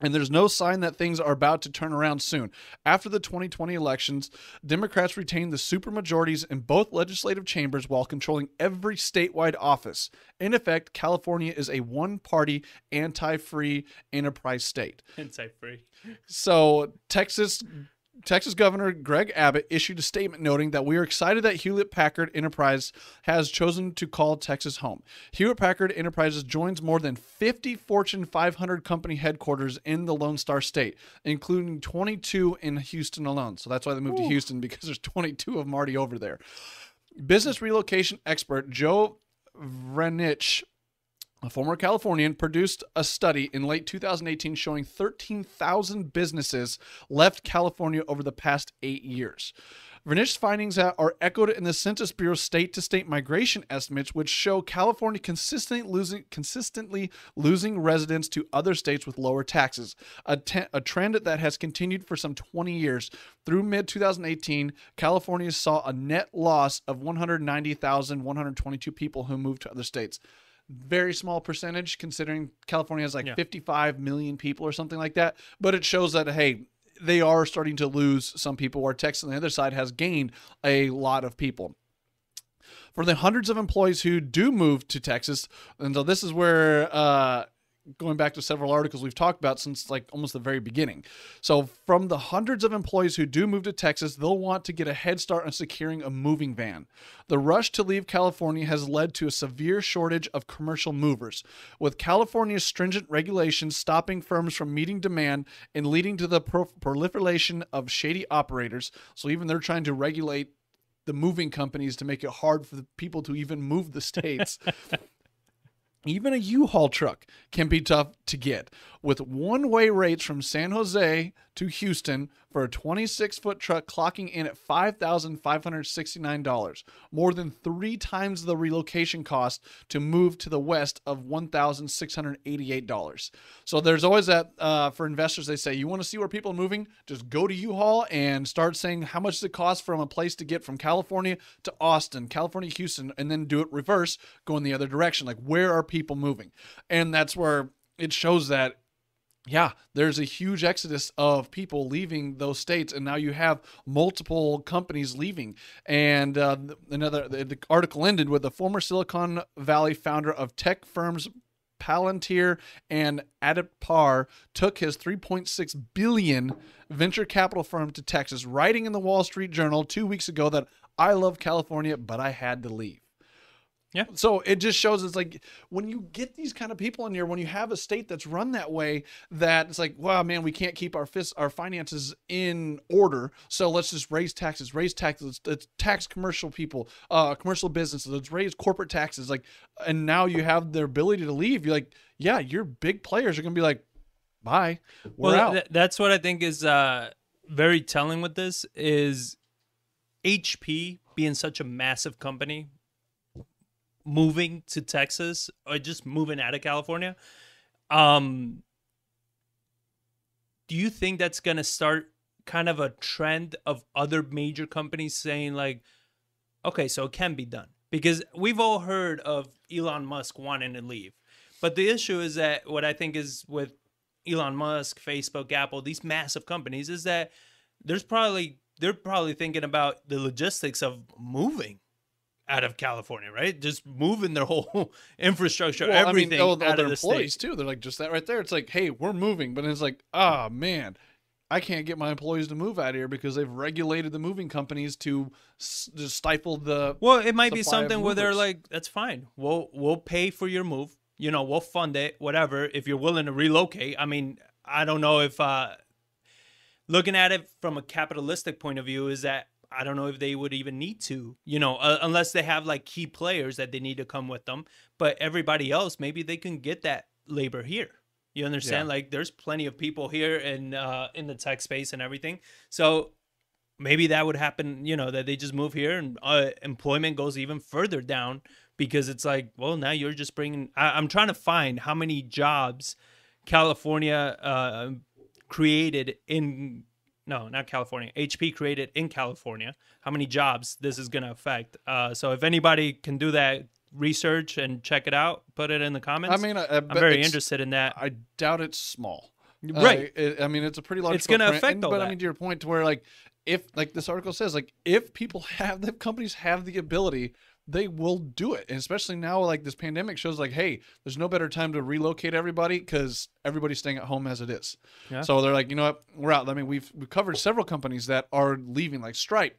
And there's no sign that things are about to turn around soon. After the 2020 elections, Democrats retained the supermajorities in both legislative chambers while controlling every statewide office. In effect, California is a one party, anti free enterprise state. Anti free. So Texas Texas Governor Greg Abbott issued a statement noting that we are excited that Hewlett Packard Enterprise has chosen to call Texas home. Hewlett Packard Enterprises joins more than 50 Fortune 500 company headquarters in the Lone Star State, including 22 in Houston alone. So that's why they moved to Houston because there's 22 of them already over there. Business relocation expert Joe Vranich a former Californian produced a study in late 2018 showing 13,000 businesses left California over the past eight years. Vranich's findings are echoed in the Census Bureau's state-to-state migration estimates, which show California consistently losing consistently losing residents to other states with lower taxes, a, te- a trend that has continued for some 20 years. Through mid 2018, California saw a net loss of 190,122 people who moved to other states very small percentage considering California has like Yeah. 55 million people or something like that. But it shows that, hey, they are starting to lose some people, where Texas on the other side has gained a lot of people. For the hundreds of employees who do move to Texas, and so this is where uh, going back to several articles we've talked about since like almost the very beginning. So, from the hundreds of employees who do move to Texas, they'll want to get a head start on securing a moving van. The rush to leave California has led to a severe shortage of commercial movers, with California's stringent regulations stopping firms from meeting demand and leading to the pro- proliferation of shady operators. So, even they're trying to regulate the moving companies to make it hard for the people to even move the states. Even a U-Haul truck can be tough to get. With one-way rates from San Jose to Houston for a 26-foot truck clocking in at $5,569, more than three times the relocation cost to move to the west of $1,688. So there's always that uh, for investors. They say you want to see where people are moving, just go to U-Haul and start saying how much does it cost from a place to get from California to Austin, California, Houston, and then do it reverse, go in the other direction. Like where are people moving? And that's where it shows that yeah, there's a huge exodus of people leaving those states, and now you have multiple companies leaving. And uh, another, the, the article ended with the former Silicon Valley founder of tech firms Palantir and Addepar took his 3.6 billion venture capital firm to Texas, writing in the Wall Street Journal two weeks ago that I love California, but I had to leave. Yeah. So it just shows it's like when you get these kind of people in here, when you have a state that's run that way, that it's like, wow, man, we can't keep our our finances in order. So let's just raise taxes, raise taxes, let's, let's tax commercial people, uh, commercial businesses, let's raise corporate taxes. Like, and now you have their ability to leave. You're like, yeah, your big players are gonna be like, bye. We're well, out. th- that's what I think is uh, very telling with this is HP being such a massive company, moving to Texas or just moving out of California. Um, do you think that's gonna start kind of a trend of other major companies saying like, okay, so it can be done? Because we've all heard of Elon Musk wanting to leave. But the issue is that what I think is with Elon Musk, Facebook, Apple, these massive companies is that there's probably they're probably thinking about the logistics of moving out of California, right? Just moving their whole infrastructure, Well, everything I mean, oh, out their of the employees state. too. They're like just that right there. It's like, hey, we're moving, but it's like, ah, man, I can't get my employees to move out of here because they've regulated the moving companies to s- just stifle the. Well, it might be something where they're like, "That's fine. We'll we'll pay for your move. You know, we'll fund it, whatever. If you're willing to relocate. I mean, I don't know if uh, looking at it from a capitalistic point of view is that I don't know if they would even need to. You know, uh, unless they have like key players that they need to come with them. But everybody else, maybe they can get that labor here. You understand? Yeah. Like, there's plenty of people here in uh, in the tech space and everything. So maybe that would happen you know that they just move here and uh, employment goes even further down because it's like well now you're just bringing I, i'm trying to find how many jobs california uh, created in no not california. Hp created in california. How many jobs this is going to affect? Uh, so if anybody can do that research and check it out put it in the comments. I mean, I, I i'm very interested in that. I doubt it's small. Uh, right. it- I mean, it's a pretty large. It's gonna affect and- But I mean, to your point, to where like, if like this article says, like, if people have the companies have the ability, they will do it. And especially now, like this pandemic shows, like, hey, there's no better time to relocate everybody because everybody's staying at home as it is. Yeah. So they're like, you know what, we're out. I mean, we've we've covered several companies that are leaving, like Stripe.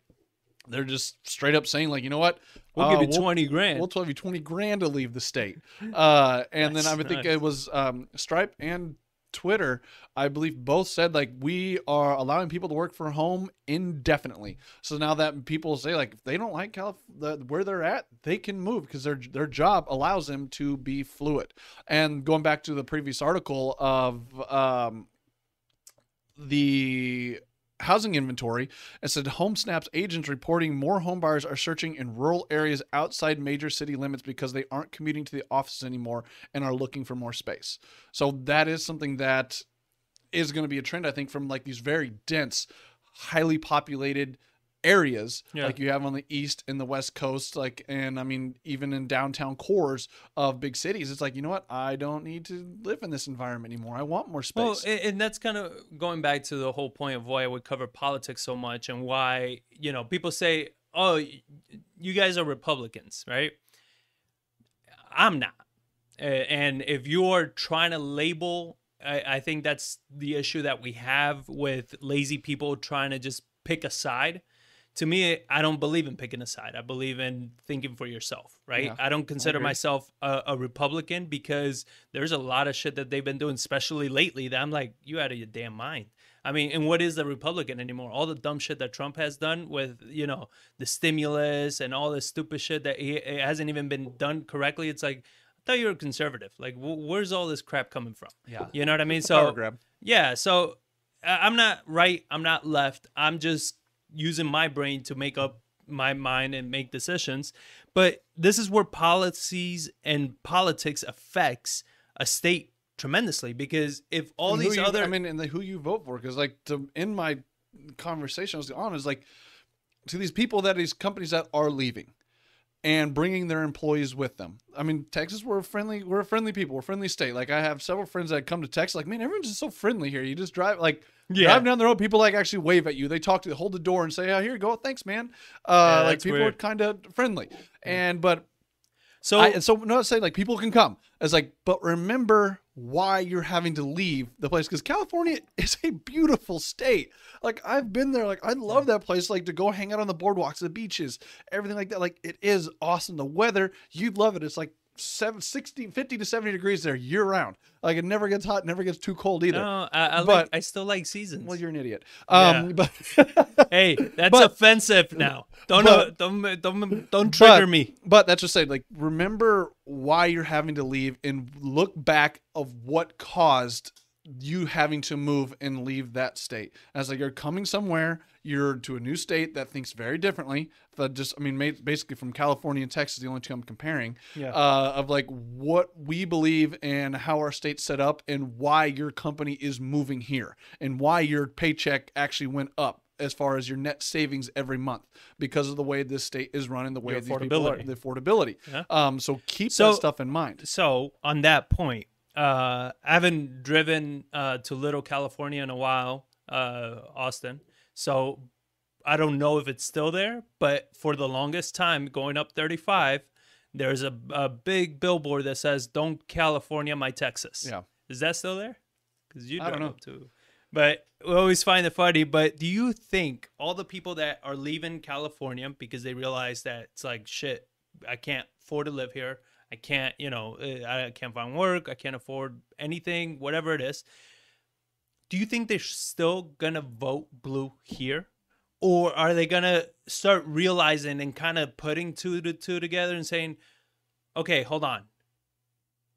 They're just straight up saying, like, you know what, we'll uh, give you 20 grand We'll tell you twenty grand to leave the state. Uh, and then I would think it was um, Stripe and Twitter. I believe both said like we are allowing people to work from home indefinitely. So now that people say like if they don't like Calif- the, where they're at, they can move because their their job allows them to be fluid. And going back to the previous article of um, the housing inventory and said HomeSnap's agents reporting more homebuyers are searching in rural areas outside major city limits because they aren't commuting to the office anymore and are looking for more space. So that is something that is going to be a trend I think from like these very dense, highly populated areas Yeah. like you have on the east and the west coast like and I mean even in downtown cores of big cities it's like you know what I don't need to live in this environment anymore I want more space. Well, and that's kind of going back to the whole point of why I would cover politics so much and why, you know, people say, oh, you guys are Republicans, right? I'm not. And if you're trying to label, I, I think that's the issue that we have with lazy people trying to just pick a side. To me, I don't believe in picking a side. I believe in thinking for yourself, right? Yeah, I don't consider agree. myself a, a Republican because there's a lot of shit that they've been doing, especially lately, that I'm like, you out of your damn mind. I mean, and what is the Republican anymore? All the dumb shit that Trump has done with, you know, the stimulus and all this stupid shit that he it hasn't even been done correctly. It's like, I thought you were a conservative. Like, wh- where's all this crap coming from? yeah. You know what I mean? It's a power So, yeah. So I'm not right. I'm not left. I'm just using my brain to make up my mind and make decisions. But this is where policies and politics affects a state tremendously because if all these you- other I mean, and the, who you vote for, because like to in my conversation I was on is like to these people that these companies that are leaving and bringing their employees with them. I mean, Texas, we're a friendly, we're a friendly people, we're a friendly state. Like I have several friends that come to Texas, like man, everyone's just so friendly here. You just drive like. Yeah. Driving down the road, people like actually wave at you. They talk to you, hold the door, and say, "Oh, here you go, thanks, man." Yeah, Uh, like that's people are kind of friendly, and but so I, and so not to say like people can come. It's like, but remember why you're having to leave the place because California is a beautiful state. Like I've been there. Like I love that place. Like to go hang out on the boardwalks, the beaches, everything like that. Like it is awesome. The weather, you'd love it. It's like seven, 60, 50 to 70 degrees there year round. Like it never gets hot, never gets too cold either. no, I, I, like, But- I still like seasons. Well, you're an idiot. Um, but hey, that's But- offensive now. Don't but- don't don't don't trigger but, me. But that's just saying, like, remember why you're having to leave and look back of what caused you having to move and leave that state. As like you're coming somewhere, you're to a new state that thinks very differently. But just, I mean, basically from California and Texas, the only two I'm comparing. Yeah. Uh, of like what we believe and how our state's set up and why your company is moving here and why your paycheck actually went up as far as your net savings every month because of the way this state is running, the way Your these are, affordability. the affordability. Yeah. Um, so keep So- that stuff in mind. So on that point, uh, I haven't driven uh, to Little California in a while, uh, Austin. So I don't know if it's still there, but for the longest time, going up 35, there's a, a big billboard that says "Don't California my Texas." Yeah. is that still there? Because you I don't know. too. But we always find it funny. But do you think all the people that are leaving California because they realize that it's like shit, I can't afford to live here. I can't, you know, uh, I can't find work. I can't afford anything, whatever it is. Do you think they're still gonna vote blue here, or are they gonna start realizing and kind of putting two to two together and saying, "Okay, hold on.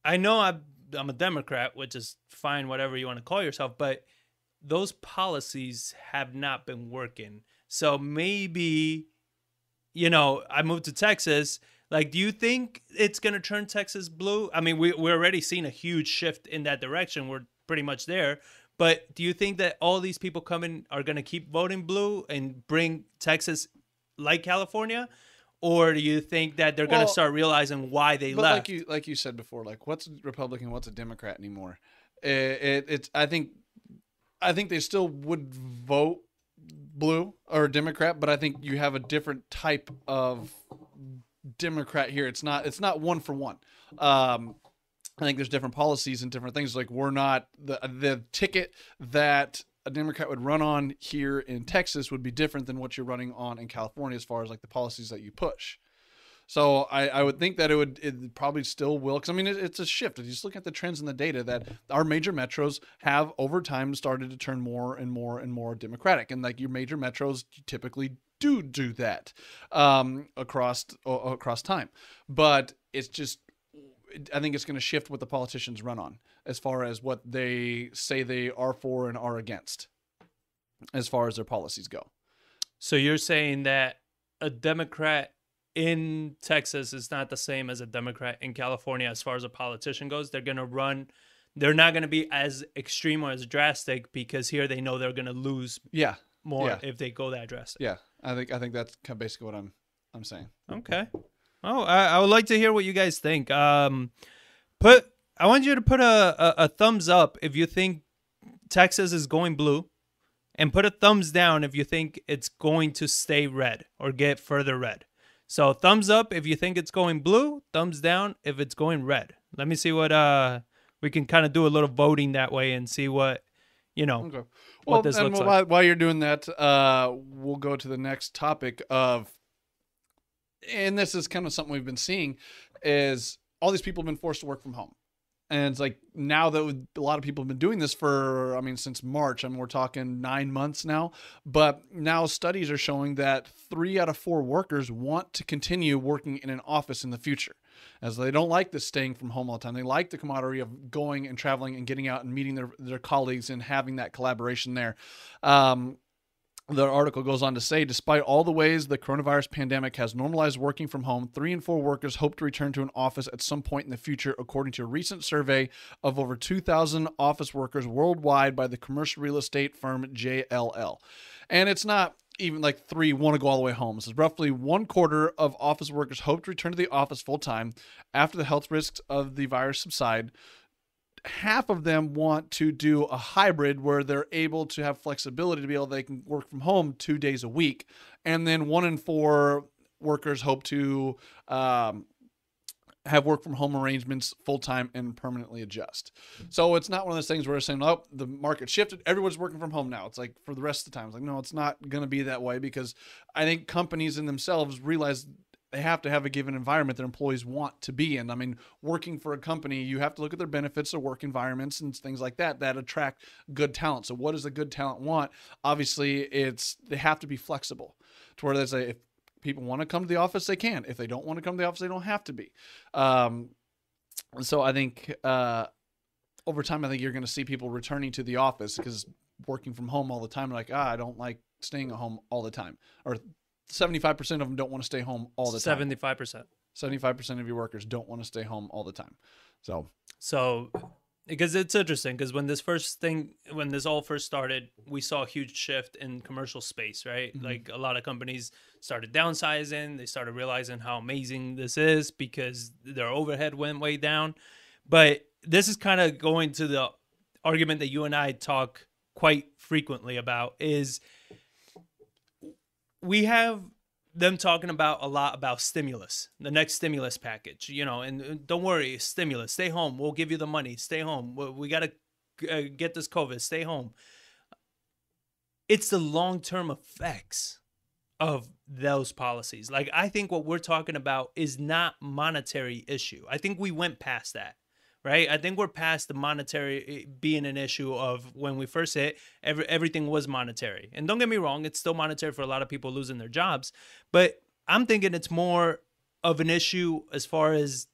I know I'm I'm a Democrat, which is fine, whatever you want to call yourself, but those policies have not been working. So maybe, you know, I moved to Texas. Like, do you think it's gonna turn Texas blue? I mean, we we're already seeing a huge shift in that direction. We're pretty much there. But do you think that all these people coming are gonna keep voting blue and bring Texas like California? Or do you think that they're gonna start realizing why they But left? like you like you said before, like what's a Republican, what's a Democrat anymore? It, it it's I think I think they still would vote blue or Democrat, but I think you have a different type of Democrat here. It's not it's not one for one. Um, I think there's different policies and different things. Like we're not the the ticket that a Democrat would run on here in Texas would be different than what you're running on in California as far as like the policies that you push. So I, I would think that it would it probably still will because I mean it, it's a shift. If you just look at the trends in the data that our major metros have over time started to turn more and more and more democratic, and like your major metros typically do do that um, across across time. But it's just I think it's going to shift what the politicians run on as far as what they say they are for and are against, as far as their policies go. So you're saying that a Democrat in Texas is not the same as a Democrat in California as far as a politician goes. They're going to run they're not going to be as extreme or as drastic because here they know they're going to lose Yeah, more Yeah. if they go that drastic. yeah. I think I think that's kind of basically what I'm I'm saying. Okay. Oh, I, I would like to hear what you guys think. Um, put I want you to put a, a, a thumbs up if you think Texas is going blue, and put a thumbs down if you think it's going to stay red or get further red. So thumbs up if you think it's going blue, thumbs down if it's going red. Let me see what uh we can kind of do a little voting that way and see what you know. Okay. What this looks while, like. while you're doing that, uh, we'll go to the next topic of, and this is kind of something we've been seeing, is all these people have been forced to work from home. And it's like now that a lot of people have been doing this for, I mean, since March, I mean, we're talking nine months now. But now studies are showing that three out of four workers want to continue working in an office in the future, as they don't like this staying from home all the time. They like the camaraderie of going and traveling and getting out and meeting their, their colleagues and having that collaboration there. Um, the article goes on to say despite all the ways the coronavirus pandemic has normalized working from home, three in four workers hope to return to an office at some point in the future, according to a recent survey of over 2,000 office workers worldwide by the commercial real estate firm JLL. And it's not even like three want to go all the way home. So roughly one quarter of office workers hope to return to the office full time after the health risks of the virus subside half of them want to do a hybrid where they're able to have flexibility to be able they can work from home two days a week and then one in four workers hope to um, have work from home arrangements full time and permanently adjust. So it's not one of those things where we're saying, oh, the market shifted. Everyone's working from home now. It's like for the rest of the time, it's like, no, it's not going to be that way because I think companies in themselves realize they have to have a given environment their employees want to be in. I mean, working for a company, you have to look at their benefits, their work environments, and things like that that attract good talent. So, what does a good talent want? Obviously, it's they have to be flexible to where they say if people want to come to the office, they can. If they don't want to come to the office, they don't have to be. Um, so, I think uh, over time, I think you're going to see people returning to the office because working from home all the time. Like, ah, I don't like staying at home all the time. Or 75% of them don't want to stay home all the time. Seventy-five percent. 75% of your workers don't want to stay home all the time. So, So, because it's interesting, because when this first thing, when this all first started, we saw a huge shift in commercial space, right? Mhm. Like a lot of companies started downsizing. They started realizing how amazing this is because their overhead went way down. But this is kind of going to the argument that you and I talk quite frequently about is we have them talking about a lot about stimulus, the next stimulus package, you know, and uh, don't worry, stimulus, stay home. We'll give you the money. Stay home. We, got to uh, get this COVID. Stay home. It's the long term effects of those policies. Like, I think what we're talking about is not monetary issue. I think we went past that. Right, I think we're past the monetary eh, being an issue of when we first hit. Every, everything was monetary, and don't get me wrong, it's still monetary for a lot of people losing their jobs. But I'm thinking it's more of an issue as far as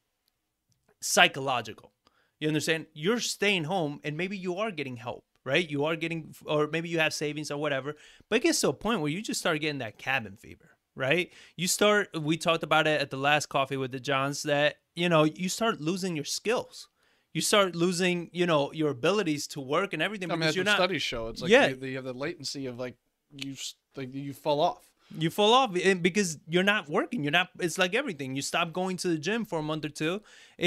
psychological. You understand? You're staying home and maybe you are getting help, right? You are getting, or maybe you have savings or whatever. But it gets to a point where you just start getting that cabin fever, right? You start, we talked about it at the last coffee with the Johns that, you know, you start losing your skills. You start losing, you know, your abilities to work and everything I mean, you're not, studies show. It's like Yeah. you, you have the latency of like you like you fall off. you fall off eh, because you're not working you're not it's like everything you stop going to the gym for a month or two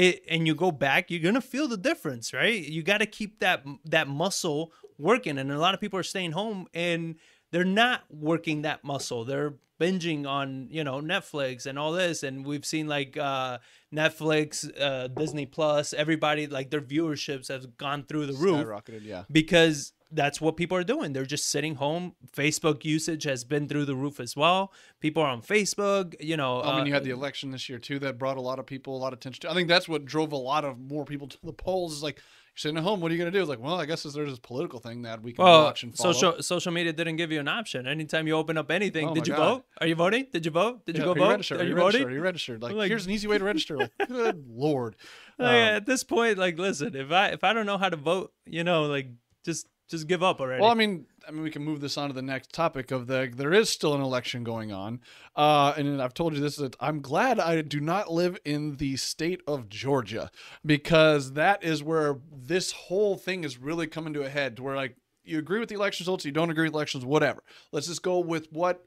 it, and you go back you're gonna feel the difference right you got to keep that that muscle working and a lot of people are staying home and they're not working that muscle they're binging on you know netflix and all this and we've seen like uh netflix uh disney plus everybody like their viewerships have gone through the roof Skyrocketed, yeah. because that's what people are doing. They're just sitting home. Facebook usage has been through the roof as well. People are on Facebook, you know. I mean, uh, you had the election this year too that brought a lot of people, a lot of attention. To, I think that's what drove a lot of more people to the polls. Is like sitting at home. What are you going to do? It's like, well, I guess there's this political thing that we can well, watch and follow. social social media didn't give you an option. Anytime you open up anything, Oh did you God. vote? Are you voting? Did you vote? Did you go are vote? registered? Are you voting? Are you registered? Like, Like- here's an easy way to register. Like, good lord. Like, Um, at this point, like, listen, if I if I don't know how to vote, you know, like, just just give up already. Well, I mean, I mean, we can move this on to the next topic of the. There is still an election going on, uh, and I've told you this that I'm glad I do not live in the state of Georgia because that is where this whole thing is really coming to a head. To where like you agree with the election results, you don't agree with elections, whatever. Let's just go with what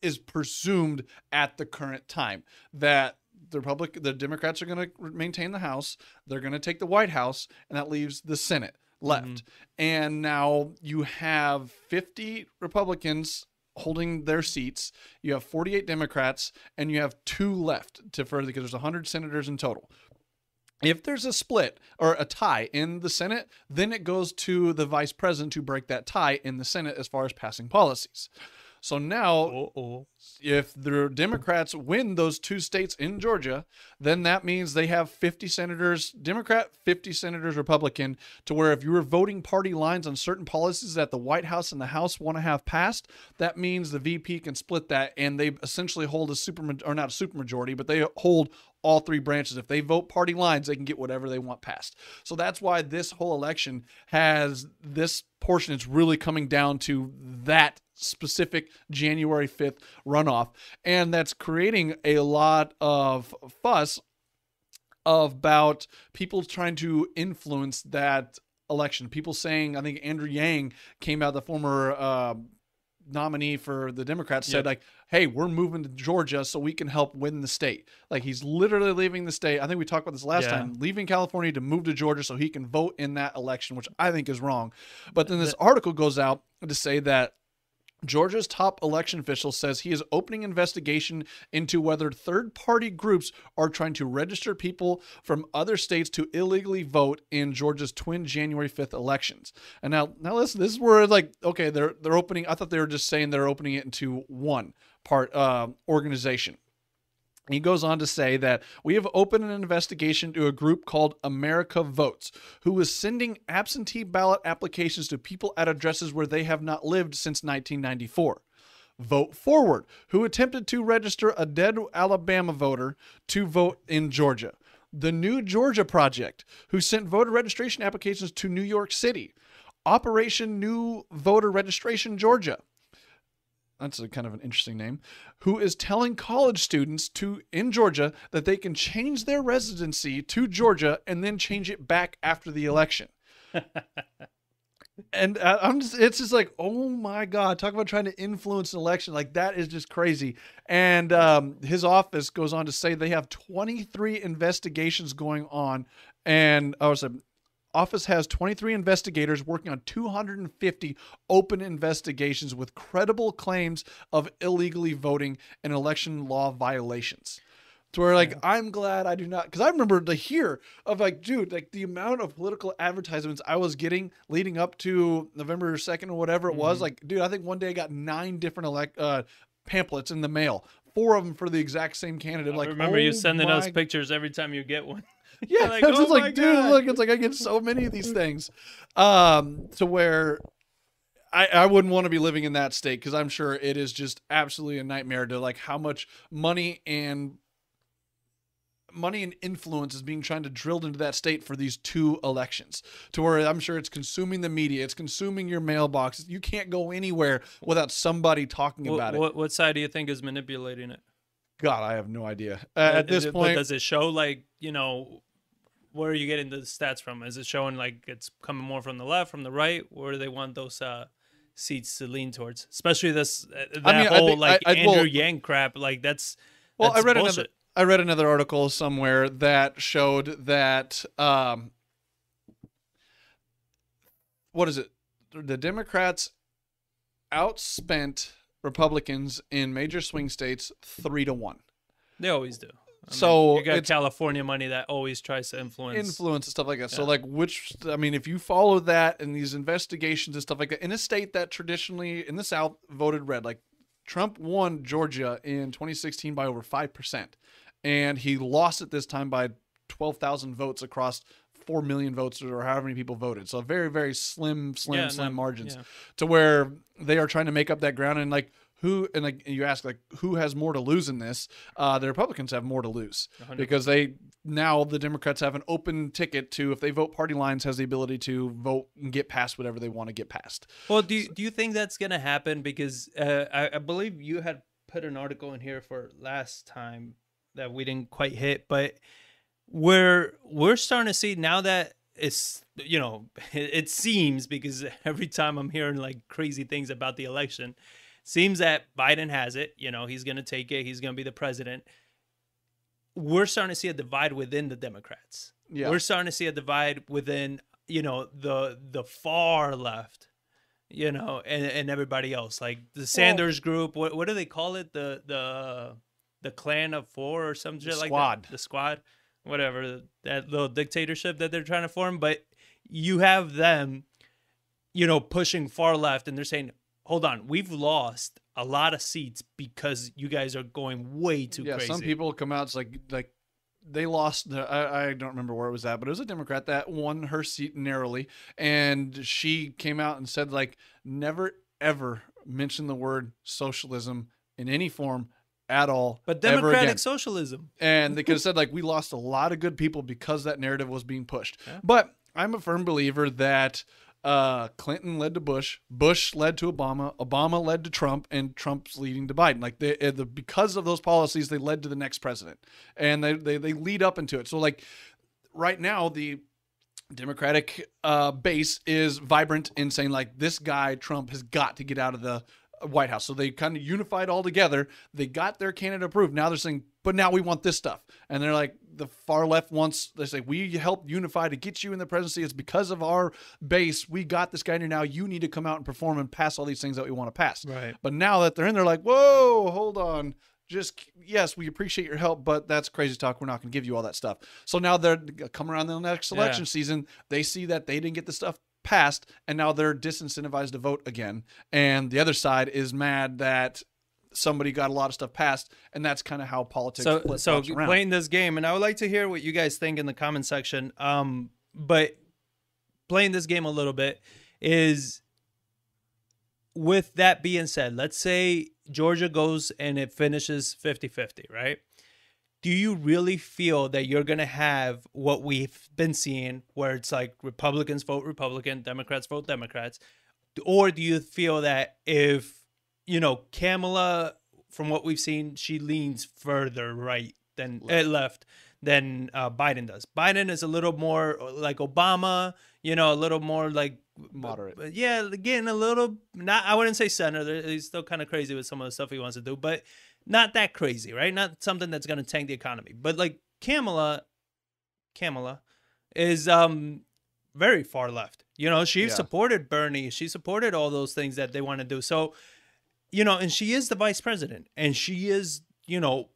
is presumed at the current time that the Republic, the Democrats are going to maintain the House. They're going to take the White House, and that leaves the Senate left. Mm-hmm. And now you have 50 Republicans holding their seats. You have 48 Democrats, and you have two left to further because there's 100 senators in total. If there's a split or a tie in the Senate, then it goes to the vice president to break that tie in the Senate as far as passing policies. So now Uh-oh. if the Democrats win those two states in Georgia, then that means they have 50 senators Democrat, 50 senators Republican, to where if you were voting party lines on certain policies that the White House and the House want to have passed, that means the VP can split that and they essentially hold a super or not a super majority, but they hold all three branches. If they vote party lines, they can get whatever they want passed. So that's why this whole election has this portion it's really coming down to that specific January 5th runoff. And that's creating a lot of fuss about people trying to influence that election. People saying i think andrew yang came out the former uh, nominee for the democrats said Yep. like hey we're moving to georgia so we can help win the state. Like he's literally leaving the state. I think we talked about this last Yeah. time leaving california to move to georgia so he can vote in that election which i think is wrong. But then this article goes out to say that Georgia's top election official says he is opening investigation into whether third party groups are trying to register people from other states to illegally vote in Georgia's twin January 5th elections. And now now listen, this is where like okay, they're they're opening I thought they were just saying they're opening it into one part uh, organization. He goes on to say that we have opened an investigation to a group called America Votes, who is sending absentee ballot applications to people at addresses where they have not lived since 1994. Vote Forward, who attempted to register a dead Alabama voter to vote in Georgia. the New Georgia Project, who sent voter registration applications to New York City, Operation New Voter Registration Georgia. That's a kind of an interesting name. Who is telling college students to in Georgia that they can change their residency to Georgia and then change it back after the election. and uh, I'm just, it's just like, oh my God, talk about trying to influence an election. Like that is just crazy. And um, his office goes on to say they have 23 investigations going on. And I was office has 23 investigators working on 250 open investigations with credible claims of illegally voting and election law violations. To where like yeah. I'm glad I do not because I remember to hear of like dude like the amount of political advertisements I was getting leading up to November second or whatever it mm-hmm. was like dude I think one day I got nine different elect uh, pamphlets in the mail four of them for the exact same candidate. I like remember oh you sending us pictures every time you get one. Yeah, like, it's oh just like, dude, God. look, it's like I get so many of these things, um, to where I, I wouldn't want to be living in that state because I'm sure it is just absolutely a nightmare to like how much money and money and influence is being trying to drilled into that state for these two elections. To where i'm sure it's consuming the media it's consuming your mailbox. You can't go anywhere without somebody talking what, about what, it. what side do you think is manipulating it? God i have no idea. Uh, at this it, point does it show like you know where are you getting the stats from? Is it showing like it's coming more from the left, from the right? Where do they want those uh, seats to lean towards? Especially this uh, that I mean, whole think, like I, I, Andrew well, Yang crap. Like that's well, that's I read bullshit. another I read another article somewhere that showed that um, what is it? The Democrats outspent Republicans in major swing states three to one. They always do. I so mean, you got California money that always tries to influence influence and stuff like that. Yeah. So like which I mean, if you follow that and these investigations and stuff like that in a state that traditionally in the South voted red, like Trump won Georgia in 2016 by over five percent, and he lost it this time by 12,000 votes across 4 million votes or however many people voted. So very, very slim, slim, yeah, slim no, margins yeah. to where they are trying to make up that ground. And like, who and like you ask like who has more to lose in this uh the republicans have more to lose 100%. because they now the democrats have an open ticket to if they vote party lines has the ability to vote and get past whatever they want to get past well do you, do you think that's going to happen because uh, I, I believe you had put an article in here for last time that we didn't quite hit but we're we're starting to see now that it's you know it, it seems because every time i'm hearing like crazy things about the election Seems that Biden has it. You know, he's going to take it. He's going to be the president. We're starting to see a divide within the Democrats. Yeah. We're starting to see a divide within, you know, the the far left, you know, and, and everybody else. Like the Sanders well, group. What what do they call it? The the the clan of four or something like squad. that. The squad. Whatever. That little dictatorship that they're trying to form. But you have them, you know, pushing far left and they're saying, hold on, we've lost a lot of seats because you guys are going way too yeah, crazy. some people come out it's like like they lost the, I, I don't remember where it was at but it was a democrat that won her seat narrowly and she came out and said like never ever mention the word socialism in any form at all but democratic socialism and they could have said like we lost a lot of good people because that narrative was being pushed yeah. but i'm a firm believer that uh, Clinton led to Bush, Bush led to Obama, Obama led to Trump, and Trump's leading to Biden. Like they, the because of those policies, they led to the next president, and they they, they lead up into it. So like right now, the Democratic uh, base is vibrant in saying like this guy Trump has got to get out of the White House. So they kind of unified all together. They got their candidate approved. Now they're saying, but now we want this stuff. And they're like, the far left wants, they say, we helped unify to get you in the presidency. It's because of our base. We got this guy in here now. You need to come out and perform and pass all these things that we want to pass. Right. But now that they're in, they're like, whoa, hold on. Just yes, we appreciate your help, but that's crazy talk. We're not going to give you all that stuff. So now they're coming around the next election yeah. season. They see that they didn't get the stuff passed, and now they're disincentivized to vote again. And the other side is mad that somebody got a lot of stuff passed, and that's kind of how politics. So, so playing this game, and I would like to hear what you guys think in the comment section. Um, but playing this game a little bit is. With that being said, let's say Georgia goes and it finishes 50 50, right? Do you really feel that you're going to have what we've been seeing where it's like Republicans vote Republican, Democrats vote Democrats? Or do you feel that if, you know, Kamala, from what we've seen, she leans further right than left, uh, left than uh, Biden does? Biden is a little more like Obama, you know, a little more like moderate. Yeah, getting a little, not, I wouldn't say center. He's still kind of crazy with some of the stuff he wants to do, but not that crazy, right? Not something that's going to tank the economy. But like Kamala, Kamala is um very far left. You know, she yeah. supported Bernie. She supported all those things that they want to do. So, you know, and she is the vice president, and she is, you know,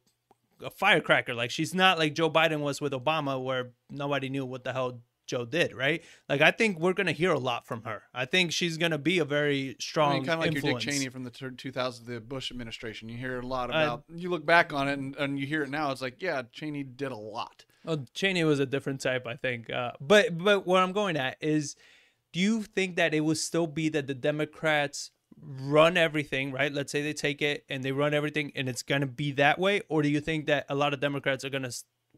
a firecracker. Like she's not like Joe Biden was with Obama, where nobody knew what the hell Joe did, right? Like I think we're gonna hear a lot from her. I think she's gonna be a very strong, I mean, kind of like influence. your Dick Cheney from the 2000s, the Bush administration. You hear a lot about. Uh, you look back on it and, and you hear it now. It's like, yeah, Cheney did a lot. Well, Cheney was a different type, I think. Uh, but but what I'm going at is, do you think that it would still be that the Democrats run everything, right? Let's say they take it and they run everything, and it's gonna be that way, or do you think that a lot of Democrats are gonna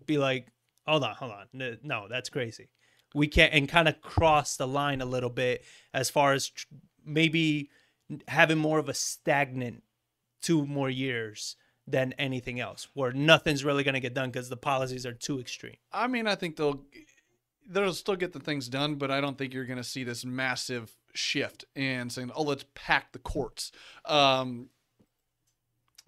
be like, hold on, hold on, no, that's crazy we can't and kind of cross the line a little bit as far as tr- maybe having more of a stagnant two more years than anything else where nothing's really going to get done because the policies are too extreme. I mean i think they'll they'll still get the things done but i don't think you're going to see this massive shift and saying oh let's pack the courts um,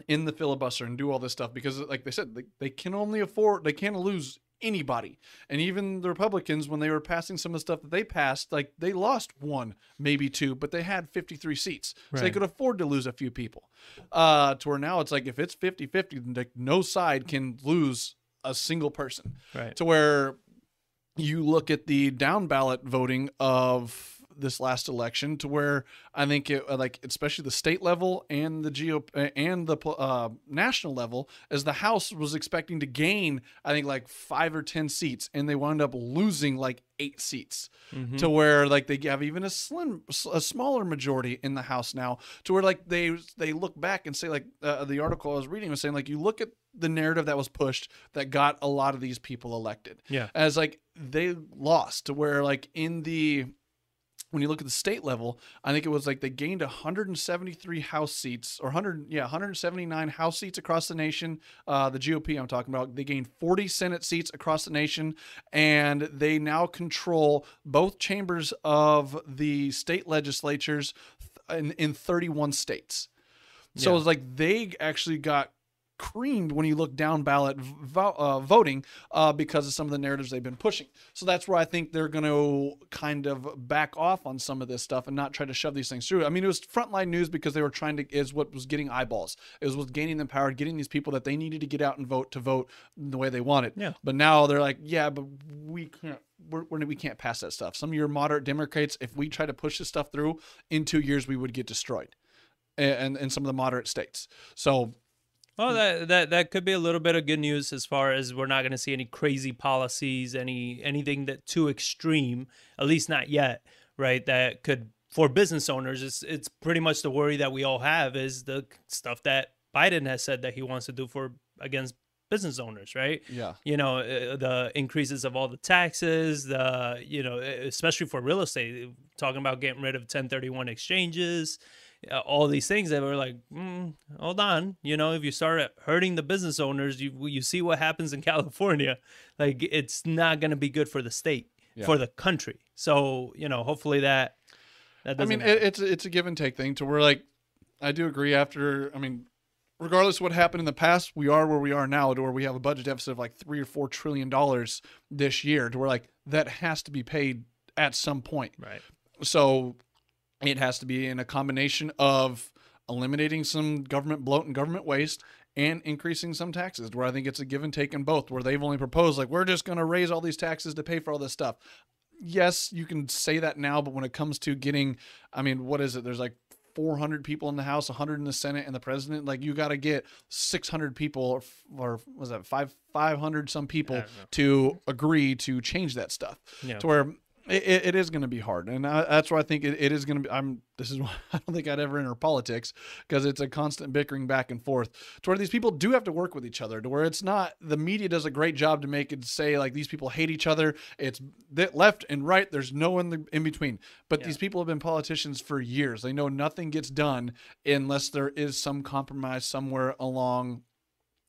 in the filibuster and do all this stuff because like they said they, they can only afford they can't lose anybody. And even the Republicans, when they were passing some of the stuff that they passed, like they lost one, maybe two, but they had 53 seats. Right. So they could afford to lose a few people. Uh, to where now it's like if it's 50 50, like no side can lose a single person. Right. To where you look at the down ballot voting of this last election to where I think it uh, like especially the state level and the geo uh, and the uh, national level as the House was expecting to gain I think like five or ten seats and they wound up losing like eight seats mm-hmm. to where like they have even a slim a smaller majority in the House now to where like they they look back and say like uh, the article I was reading was saying like you look at the narrative that was pushed that got a lot of these people elected. Yeah. As like they lost to where like in the when you look at the state level, I think it was like they gained 173 House seats or 100, yeah, 179 House seats across the nation. Uh, the GOP I'm talking about, they gained 40 Senate seats across the nation, and they now control both chambers of the state legislatures in, in 31 states. So yeah. it's like they actually got creamed when you look down ballot vo- uh, voting uh, because of some of the narratives they've been pushing. So that's where I think they're going to kind of back off on some of this stuff and not try to shove these things through. I mean, it was frontline news because they were trying to is what was getting eyeballs. It was gaining them power, getting these people that they needed to get out and vote to vote the way they wanted. Yeah. But now they're like, yeah, but we can't we're, we're, we can not pass that stuff. Some of your moderate Democrats, if we try to push this stuff through, in two years we would get destroyed, and in some of the moderate states. So well, that that that could be a little bit of good news as far as we're not going to see any crazy policies, any anything that too extreme, at least not yet, right? That could for business owners, it's it's pretty much the worry that we all have is the stuff that Biden has said that he wants to do for against business owners, right? Yeah. You know, uh, the increases of all the taxes, the you know, especially for real estate, talking about getting rid of 1031 exchanges all these things that were like, mm, hold on, you know, if you start hurting the business owners, you you see what happens in California. Like it's not going to be good for the state, yeah. for the country. So you know, hopefully that. that I mean, happen. it's it's a give and take thing. To where like, I do agree. After I mean, regardless of what happened in the past, we are where we are now, to where we have a budget deficit of like three or four trillion dollars this year. To where like that has to be paid at some point. Right. So it has to be in a combination of eliminating some government bloat and government waste and increasing some taxes where I think it's a give and take in both where they've only proposed like we're just going to raise all these taxes to pay for all this stuff. Yes, you can say that now, but when it comes to getting I mean, what is it? There's like 400 people in the House, 100 in the Senate, and the president. Like you got to get 600 people, or, or was that five 500 some people to agree to change that stuff. Yeah. To where It, it, is going to be hard, and I, that's why I think it, it is going to be. I'm. This is why I don't think I'd ever enter politics because it's a constant bickering back and forth. To where these people do have to work with each other. To where it's not the media does a great job to make it say like these people hate each other. It's left and right. There's no in the in between. But Yeah. these people have been politicians for years. They know nothing gets done unless there is some compromise somewhere along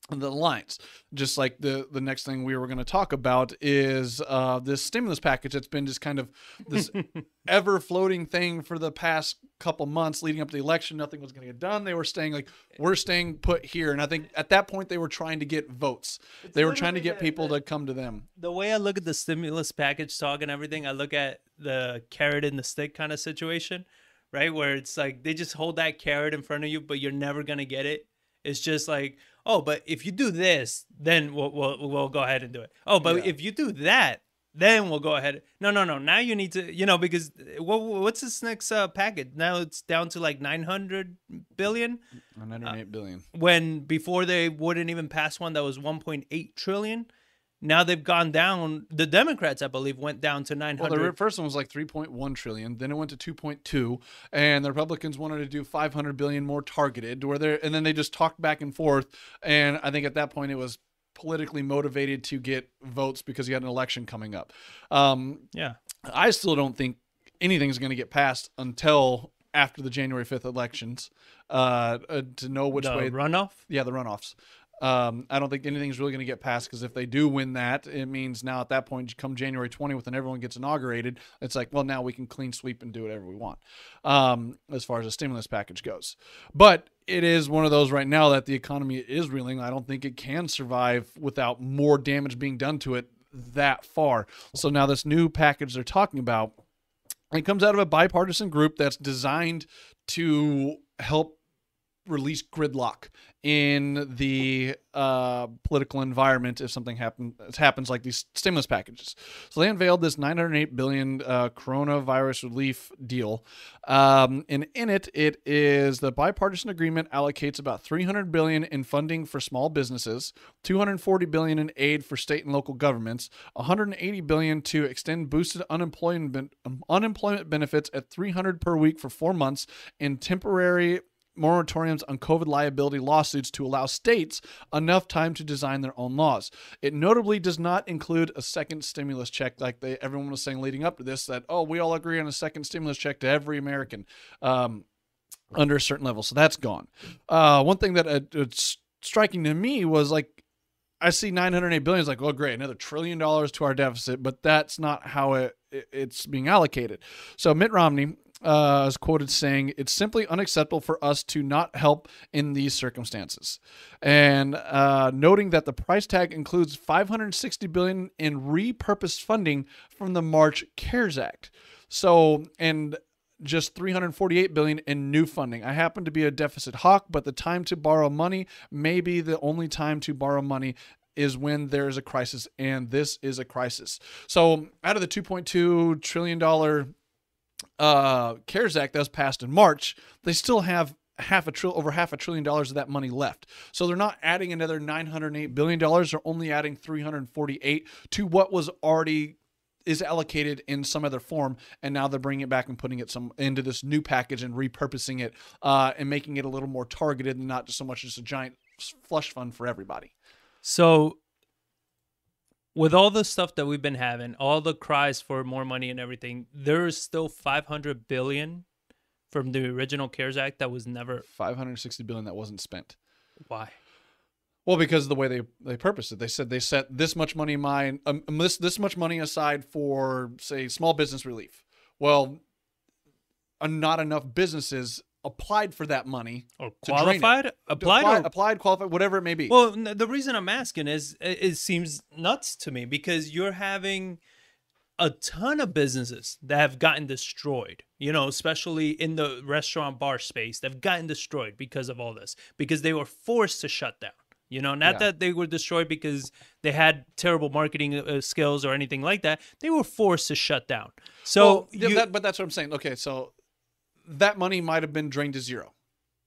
the lines. Just like the the next thing we were going to talk about is uh, this stimulus package that's been just kind of this ever floating thing for the past couple months leading up to the election. Nothing was going to get done. They were staying like we're staying put here, and I think at that point they were trying to get votes. they were trying to get people the- to come to them. the way I look at the stimulus package talk and everything, I look at the carrot and the stick kind of situation, right? Where it's like they just hold that carrot in front of you, but you're never gonna get it. It's just like, oh, but if you do this, then we'll we'll, we'll go ahead and do it. Oh, but Yeah. if you do that, then we'll go ahead. No, no, no. Now you need to, you know, because what what's this next uh, package? Now it's down to like 900 billion. 108 billion. when before they wouldn't even pass one that was 1.8 trillion. Now they've gone down. The Democrats, I believe, went down to 900. Well, 900. the first one was like 3.1 trillion, then it went to 2.2, and the Republicans wanted to do 500 billion more targeted, where they and then they just talked back and forth, and I think at that point it was politically motivated to get votes because you had an election coming up. Um, yeah, I still don't think anything's going to get passed until after the January 5th elections uh, uh, to know which the way runoff. yeah, the runoffs. Um, I don't think anything's really going to get passed because if they do win that, it means now at that point, come January 20th, when everyone gets inaugurated, it's like, well, now we can clean sweep and do whatever we want um, as far as the stimulus package goes. But it is one of those right now that the economy is reeling. I don't think it can survive without more damage being done to it that far. So now this new package they're talking about, it comes out of a bipartisan group that's designed to help release gridlock in the uh, political environment if something happen, happens like these stimulus packages. So they unveiled this 908 billion uh, coronavirus relief deal, um, and in it, it is the bipartisan agreement allocates about 300 billion in funding for small businesses, 240 billion in aid for state and local governments, 180 billion to extend boosted unemployment unemployment benefits at 300 per week for four months, and temporary moratoriums on COVID liability lawsuits to allow states enough time to design their own laws. It notably does not include a second stimulus check like they everyone was saying leading up to this that oh we all agree on a second stimulus check to every American um, under a certain level. So that's gone. Uh, one thing that uh, it's striking to me was like I see 908 billion is like, oh great, another trillion dollars to our deficit, but that's not how it, it- it's being allocated. So Mitt Romney uh, is quoted saying, "It's simply unacceptable for us to not help in these circumstances," and uh, noting that the price tag includes 560 billion in repurposed funding from the March CARES Act. So and just 348 billion in new funding. I happen to be a deficit hawk, but the time to borrow money may be the only time to borrow money is when there is a crisis and this is a crisis. So, out of the 2.2 trillion dollar uh CARES Act that was passed in March, they still have half a trill over half a trillion dollars of that money left. So they're not adding another 908 billion dollars, they're only adding 348 to what was already is allocated in some other form, and now they're bringing it back and putting it some into this new package and repurposing it uh, and making it a little more targeted and not just so much just a giant flush fund for everybody. So, with all the stuff that we've been having, all the cries for more money and everything, there is still 500 billion from the original CARES Act that was never. 560 billion that wasn't spent. Why? Well, because of the way they they purposed it, they said they set this much money mine um, this this much money aside for say small business relief. Well, uh, not enough businesses applied for that money. Or To drain it. qualified? Applied? applied, or applied, qualified, whatever it may be. Well, the reason I'm asking is it, it seems nuts to me because you're having a ton of businesses that have gotten destroyed, you know, especially in the restaurant bar space. They've gotten destroyed because of all this, because they were forced to shut down. You know, not Yeah. that they were destroyed because they had terrible marketing uh, skills or anything like that. They were forced to shut down. So, Well, you, that, but that's what I'm saying. Okay, so that money might have been drained to zero,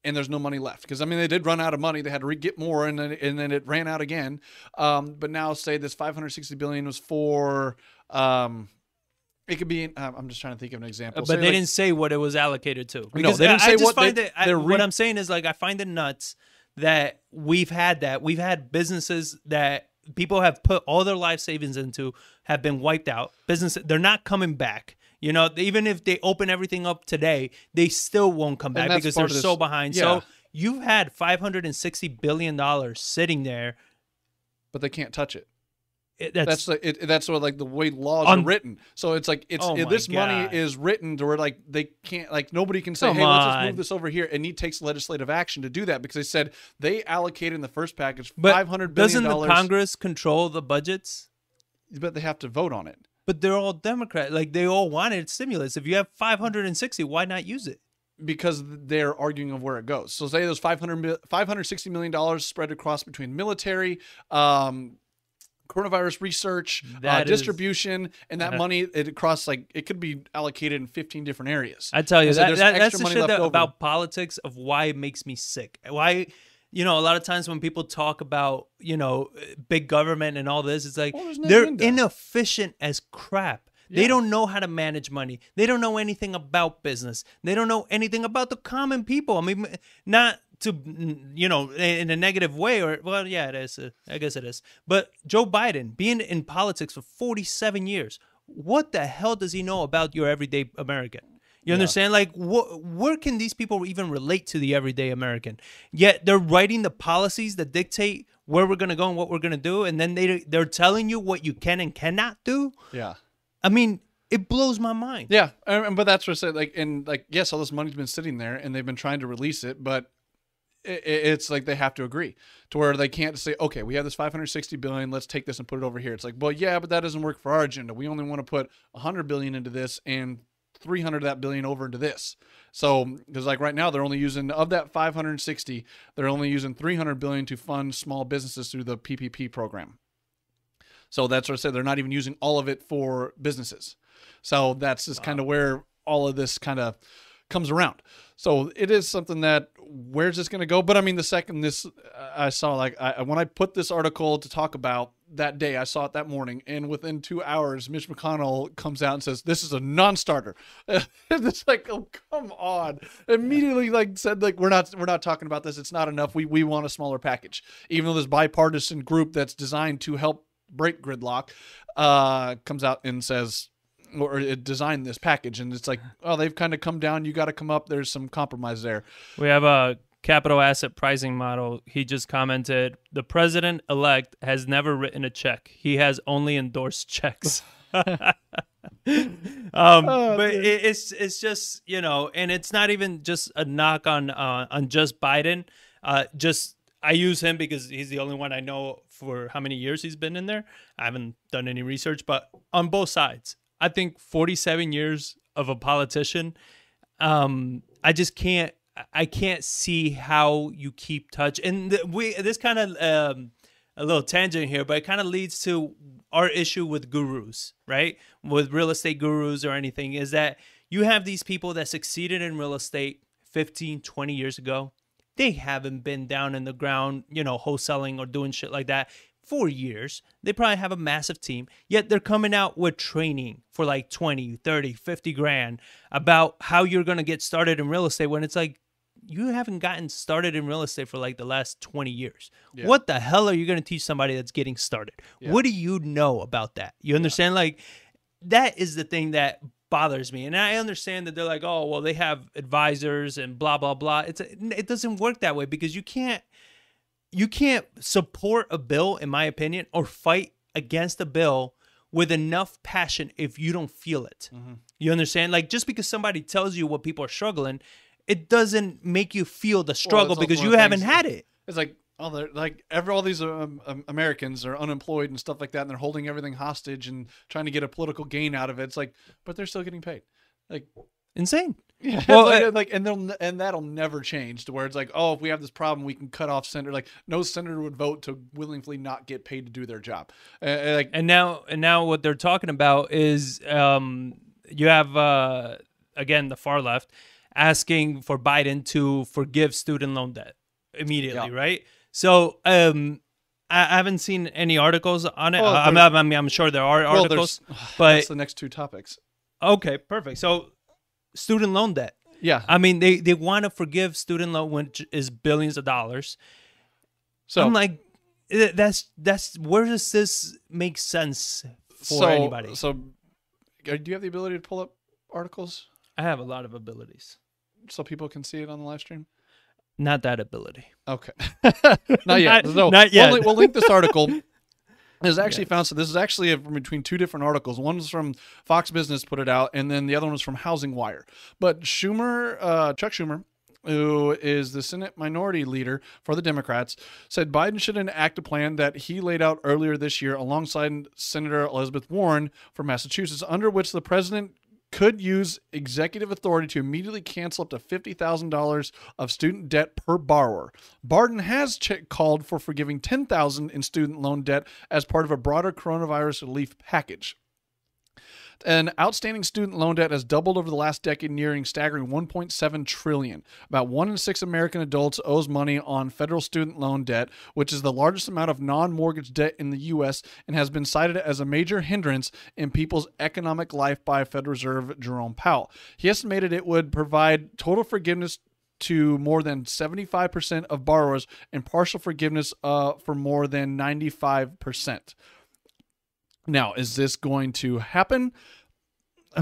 and there's no money left because I mean they did run out of money. They had to re- get more, and then and then it ran out again. Um, but now say this 560 billion was for um, It could be. Um, I'm just trying to think of an example. but Say, they like- didn't say what it was allocated to. Because they didn't I, say I just what they- find it. I, re- what I'm saying is like I find it nuts that we've had that. We've had businesses that people have put all their life savings into have been wiped out. Business they're not coming back. You know, even if they open everything up today, they still won't come back because they're so behind. yeah. So you've had 560 billion dollars sitting there. but they can't touch it. It- That's That's, the, it, that's what like the way laws Un- are written. So it's like it's Oh it- this God. money is written to where like they can't like nobody can say Come hey let's just move this over here and he takes legislative action to do that because they said they allocated in the first package but five hundred billion doesn't the Congress control the budgets? but they have to vote on it. But they're all Democrat. Like they all wanted stimulus. If you have 560, why not use it? because they're arguing of where it goes. So say there's 500 560 million dollars spread across between military, um, coronavirus research, uh, is- distribution, and that Uh, money it across like it could be allocated in 15 different areas. I tell you so that, that that's the shit that, about politics of why it makes me sick. Why, you know, a lot of times when people talk about you know big government and all this, it's like Well, they're inefficient as crap. They don't know how to manage money. They don't know anything about business. They don't know anything about the common people. I mean, not to you know in a negative way or well, yeah, it is. uh, I guess it is. But Joe Biden being in politics for 47 years, what the hell does he know about your everyday American? You understand? Like, wh- where can these people even relate to the everyday American? Yet they're writing the policies that dictate where we're gonna go and what we're gonna do, and then they they're telling you what you can and cannot do. yeah. I mean, it blows my mind. Yeah, and- but that's what I said. Like, and like, yes, all this money's been sitting there, and they've been trying to release it, but i- i it's like they have to agree to where they can't say, okay, we have this 560 billion, let's take this and put it over here. It's like, well, yeah, but that doesn't work for our agenda. We only want to put 100 billion into this and 300 of that billion over into this. So, because like right now, they're only using of that 560, they're only using 300 billion to fund small businesses through the PPP program. So that's what I said. They're not even using all of it for businesses. So that's just kind of where all of this kind of comes around. So it is something that where's this going to go? But I mean, the second this uh, I saw, like I, when I put this article to talk about that day, I saw it that morning, and within two hours, Mitch McConnell comes out and says, "This is a non-starter." it's like, oh come on! Immediately, like said, like we're not we're not talking about this. It's not enough. We we want a smaller package, even though this bipartisan group that's designed to help break gridlock uh, comes out and says or it designed this package and it's like oh they've kind of come down you got to come up there's some compromise there We have a capital asset pricing model. He just commented, "The president elect has never written a check. He has only endorsed checks." um, but it, it's it's just you know, and it's not even just a knock on uh, on just Biden. Uh, just I use him because he's the only one I know for how many years he's been in there. I haven't done any research, but on both sides, I think 47 years of a politician. Um, I just can't. I can't see how you keep touch. And th- we this kind of um, a little tangent here, but it kind of leads to our issue with gurus, right? With real estate gurus or anything, is that you have these people that succeeded in real estate 15, 20 years ago. They haven't been down in the ground, you know, wholesaling or doing shit like that for years. They probably have a massive team, yet they're coming out with training for like 20, 30, 50 grand about how you're going to get started in real estate when it's like you haven't gotten started in real estate for like the last 20 years. Yeah. What the hell are you going to teach somebody that's getting started? Yeah. What do you know about that? You understand? Like, that is the thing that bothers me. And I understand that they're like, oh, well, they have advisors and blah, blah, blah. It's it doesn't work that way because you can't you can't support a bill, in my opinion, or fight against a bill with enough passion if you don't feel it. Mm-hmm. You understand? Like just because somebody tells you what people are struggling, it doesn't make you feel the struggle also because you haven't things- had it. it's like oh they're like every all these um, um, americans are unemployed and stuff like that and they're holding everything hostage and trying to get a political gain out of it it's like but they're still getting paid like Insane. yeah Well, like, uh, like and they'll and that'll never change to where it's like oh if we have this problem we can cut off senator like no senator would vote to willingly not get paid to do their job uh, uh, like And now and now what they're talking about is um you have uh again the far left asking for Biden to forgive student loan debt immediately, Yeah. right? So um I I haven't seen any articles on it. Well, I'm, I'm, I mean, I'm sure there are well, articles, but that's the next two topics Okay, perfect. So, student loan debt. Yeah. I mean, they they want to forgive student loan, which is billions of dollars. So I'm like, eh, that's that's where does this make sense for so, anybody? So, uh, do you have the ability to pull up articles I have a lot of abilities, so people can see it on the live stream? not that ability. Okay. not yet. Not- so not yet. We'll, we'll link this article. Is actually found so this is actually from between two different articles. One's from Fox Business put it out, and then the other one was from Housing Wire. But Schumer, uh, Chuck Schumer, who is the Senate minority leader for the Democrats, said Biden should enact a plan that he laid out earlier this year alongside Senator Elizabeth Warren from Massachusetts, under which the president could use executive authority to immediately cancel up to $50,000 of student debt per borrower. Biden has ch- called for forgiving 10,000 in student loan debt as part of a broader coronavirus relief package. And outstanding student loan debt has doubled over the last decade, nearing staggering 1.7 trillion. About one in six American adults owes money on federal student loan debt, which is the largest amount of non-mortgage debt in the U.S. and has been cited as a major hindrance in people's economic life by Federal Reserve Jerome Powell. He estimated it would provide total forgiveness to more than 75% of borrowers and partial forgiveness uh, for more than 95%. Now, is this going to happen?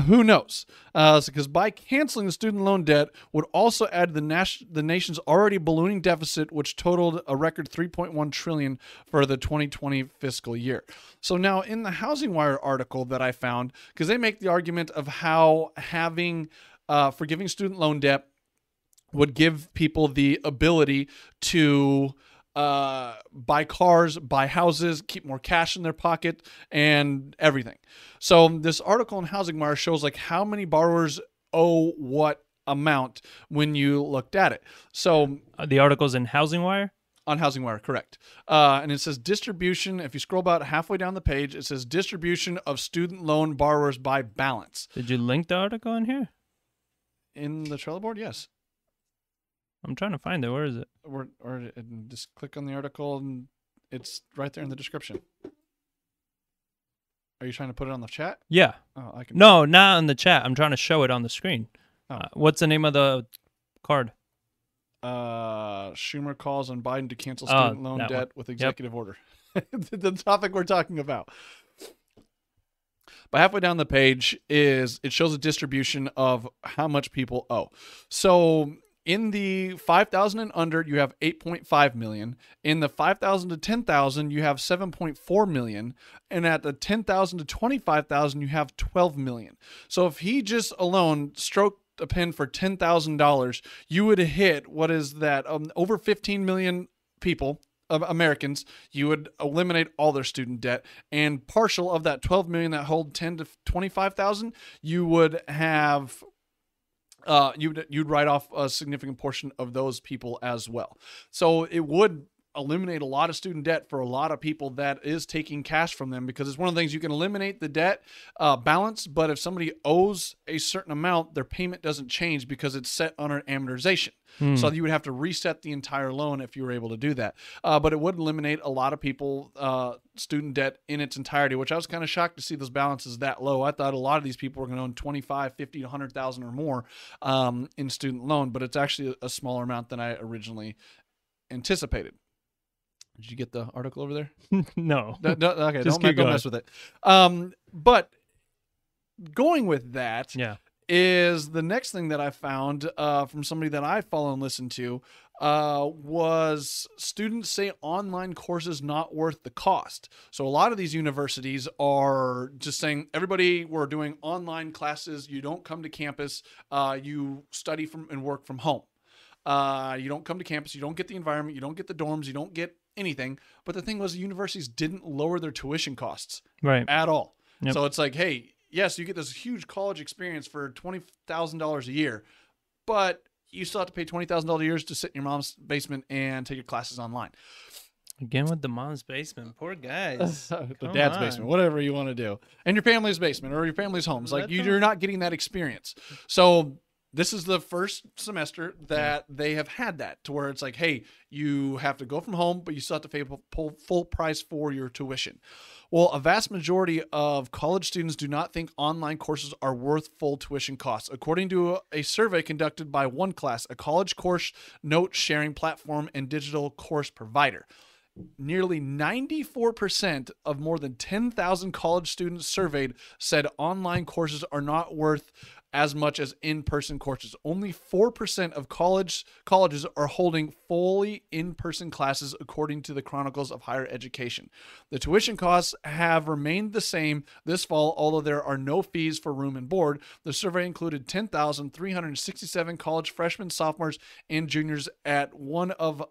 Who knows? Uh, because by canceling the student loan debt would also add the, nas- the nation's already ballooning deficit, which totaled a record 3.1 trillion for the 2020 fiscal year. So now, in the Housing Wire article that I found, because they make the argument of how having uh, forgiving student loan debt would give people the ability to uh, buy cars, buy houses, keep more cash in their pocket, and everything. So this article in Housing Wire shows like how many borrowers owe what amount when you looked at it. So Uh, the articles in Housing Wire. on Housing Wire, correct. Uh, and it says distribution. If you scroll about halfway down the page, it says distribution of student loan borrowers by balance. Did you link the article in here? In the Trello board, yes. I'm trying to find it. Where is it? Or, or just click on the article and it's right there in the description. Are you trying to put it on the chat? Yeah. Oh, I can. No, not in the chat. I'm trying to show it on the screen. Oh. Uh, what's the name of the card? Uh, Schumer calls on Biden to cancel Oh, student loan that one. debt with executive order. the topic we're talking about. But halfway down the page is it shows a distribution of how much people owe. So in the 5,000 and under, you have 8.5 million. In the 5,000 to 10,000, you have 7.4 million. And at the 10,000 to 25,000, you have 12 million. So if he just alone stroked a pen for $10,000, you would hit what is that? Um, over 15 million people Americans, you would eliminate all their student debt, and partial of that 12 million that hold 10 to 25,000, you would have uh, you'd you'd write off a significant portion of those people as well. So it would eliminate a lot of student debt for a lot of people that is taking cash from them because it's one of the things you can eliminate the debt uh, balance, but if somebody owes a certain amount, their payment doesn't change because it's set under amortization. So you would have to reset the entire loan if you were able to do that. Uh, but it would eliminate a lot of people uh, student debt in its entirety, which I was kind of shocked to see those balances that low. I thought a lot of these people were going to own 25, 50, 100,000 or more um, in student loan, but it's actually a smaller amount than I originally anticipated. Did you get the article over there? no. No, no, okay, Just don't, don't mess with it. Um, but going with that, Yeah. is the next thing that I found uh, from somebody that I follow and listen to uh, was students say online courses not worth the cost. So a lot of these universities are just saying everybody we're doing online classes. You don't come to campus. Uh, you study from and work from home. Uh, you don't come to campus. You don't get the environment. You don't get the dorms. You don't get anything. But the thing was, universities didn't lower their tuition costs Right. at all. Yep. So it's like, hey, yes, you get this huge college experience for twenty thousand dollars a year, but you still have to pay twenty thousand dollars a year to sit in your mom's basement and take your classes online. Again with the mom's basement. Poor guys. the dad's on. basement, whatever you want to do, and your family's basement or your family's homes. Like you, them- you're not getting that experience. So this is the first semester that they have had that to where it's like, hey, you have to go from home, but you still have to pay full, full price for your tuition. Well, a vast majority of college students do not think online courses are worth full tuition costs, according to a survey conducted by OneClass, a college course note sharing platform and digital course provider. Nearly 94% of more than 10,000 college students surveyed said online courses are not worth as much as in-person courses. Only 4% of college colleges are holding fully in-person classes according to the Chronicles of Higher Education. The tuition costs have remained the same this fall although there are no fees for room and board. The survey included 10,367 college freshmen, sophomores, and juniors at one of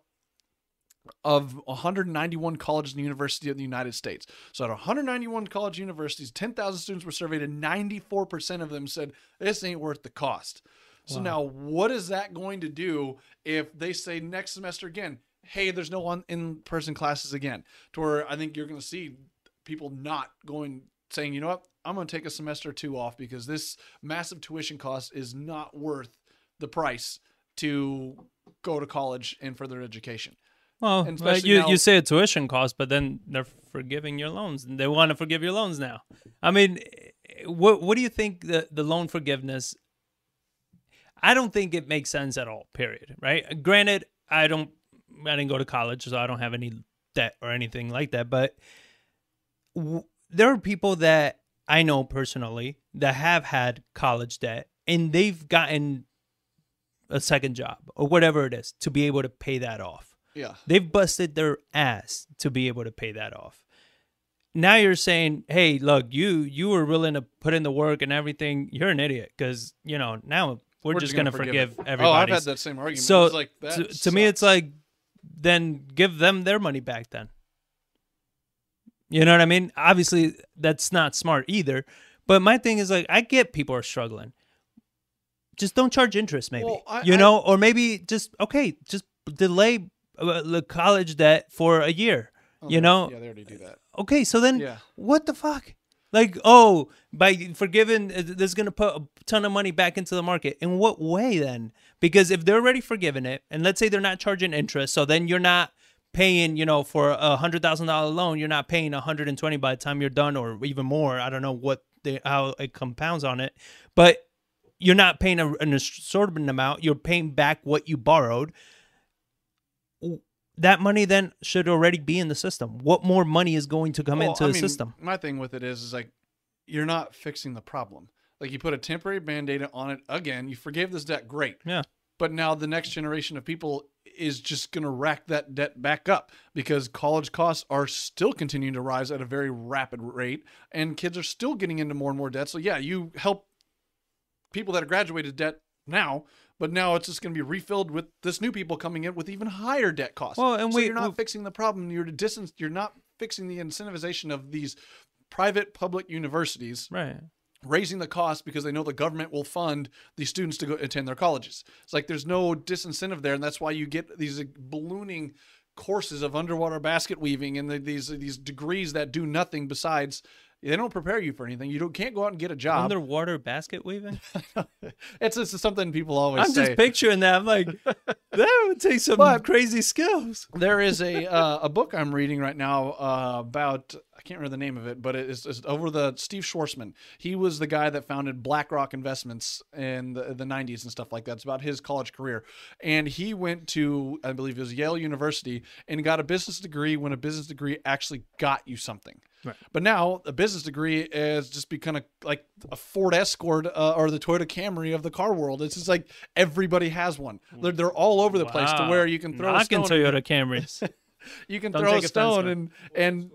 of 191 colleges and universities in the United States. So, at 191 college universities, 10,000 students were surveyed, and 94% of them said this ain't worth the cost. So, Wow. now what is that going to do if they say next semester again, hey, there's no on in person classes again? To where I think you're going to see people not going, saying, you know what, I'm going to take a semester or two off because this massive tuition cost is not worth the price to go to college and further education. Well, especially you now- you say a tuition cost, but then they're forgiving your loans, and they want to forgive your loans now. I mean, what what do you think the the loan forgiveness? I don't think it makes sense at all. Period. Right. Granted, I don't. I didn't go to college, so I don't have any debt or anything like that. But w- there are people that I know personally that have had college debt, and they've gotten a second job or whatever it is to be able to pay that off. Yeah. They've busted their ass to be able to pay that off. Now you're saying, "Hey, look, you you were willing to put in the work and everything. You're an idiot because you know now we're, just, gonna, forgive, it. everybody." Oh, I've had that same argument. So like that to, to me, it's like then give them their money back. Then you know what I mean? Obviously, that's not smart either. But my thing is like, I get people are struggling. Just don't charge interest, maybe. Well, I- you I- know, or maybe just okay, just delay the college debt for a year. Oh, you know, yeah, they already do that. okay, so then Yeah. what the fuck? Like, oh, by forgiving, uh, this is going to put a ton of money back into the market. In what way then? Because if they're already forgiving it, and let's say they're not charging interest, so then you're not paying, you know, for a hundred thousand dollar loan, you're not paying a hundred and twenty by the time you're done, or even more. I don't know what they how it compounds on it, but you're not paying a, an assortment amount. You're paying back what you borrowed. That money then should already be in the system. What more money is going to come Well, into I the mean, system? My thing with it is, is like you're not fixing the problem. Like you put a temporary band-aid on it again. You forgave this debt, great. Yeah. But now the next generation of people is just going to rack that debt back up because college costs are still continuing to rise at a very rapid rate, and kids are still getting into more and more debt. So yeah, you help people that are graduated debt now, but now it's just going to be refilled with this new people coming in with even higher debt costs. Well, and so we- you're not we- fixing the problem. You're distance. You're not fixing the incentivization of these private public universities Right. raising the cost because they know the government will fund these students to go attend their colleges. It's like there's no disincentive there, and that's why you get these ballooning courses of underwater basket weaving and the, these these degrees that do nothing besides they don't prepare you for anything. You don't can't go out and get a job. Underwater basket weaving? it's just something people always I'm say. just picturing that. I'm like, that would take some But- crazy skills. there is a uh, a book I'm reading right now uh, about I can't remember the name of it, but it's, it's over the Steve Schwarzman. He was the guy that founded BlackRock Investments in the, the 90s and stuff like that. It's about his college career, and he went to I believe it was Yale University and got a business degree when a business degree actually got you something. Right. But now a business degree is just become a, like a Ford Escort uh, or the Toyota Camry of the car world. It's just like everybody has one. They're, they're all over the place to where you can throw a Knocking stone. Toyota Camrys. You can Don't throw a stone and and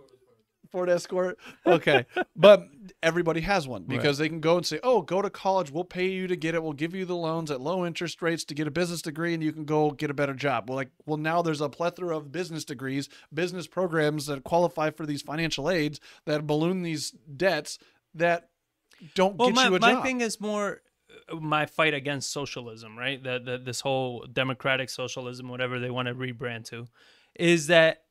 Ford Escort. Okay, but everybody has one because they can go and say, "Oh, go to college. We'll pay you to get it. We'll give you the loans at low interest rates to get a business degree, and you can go get a better job." Well, like, well, now there's a plethora of business degrees, business programs that qualify for these financial aids that balloon these debts that don't well, get my, you a my job. My thing is more uh, my fight against socialism, right? The, the this whole democratic socialism, whatever they want to rebrand to, is that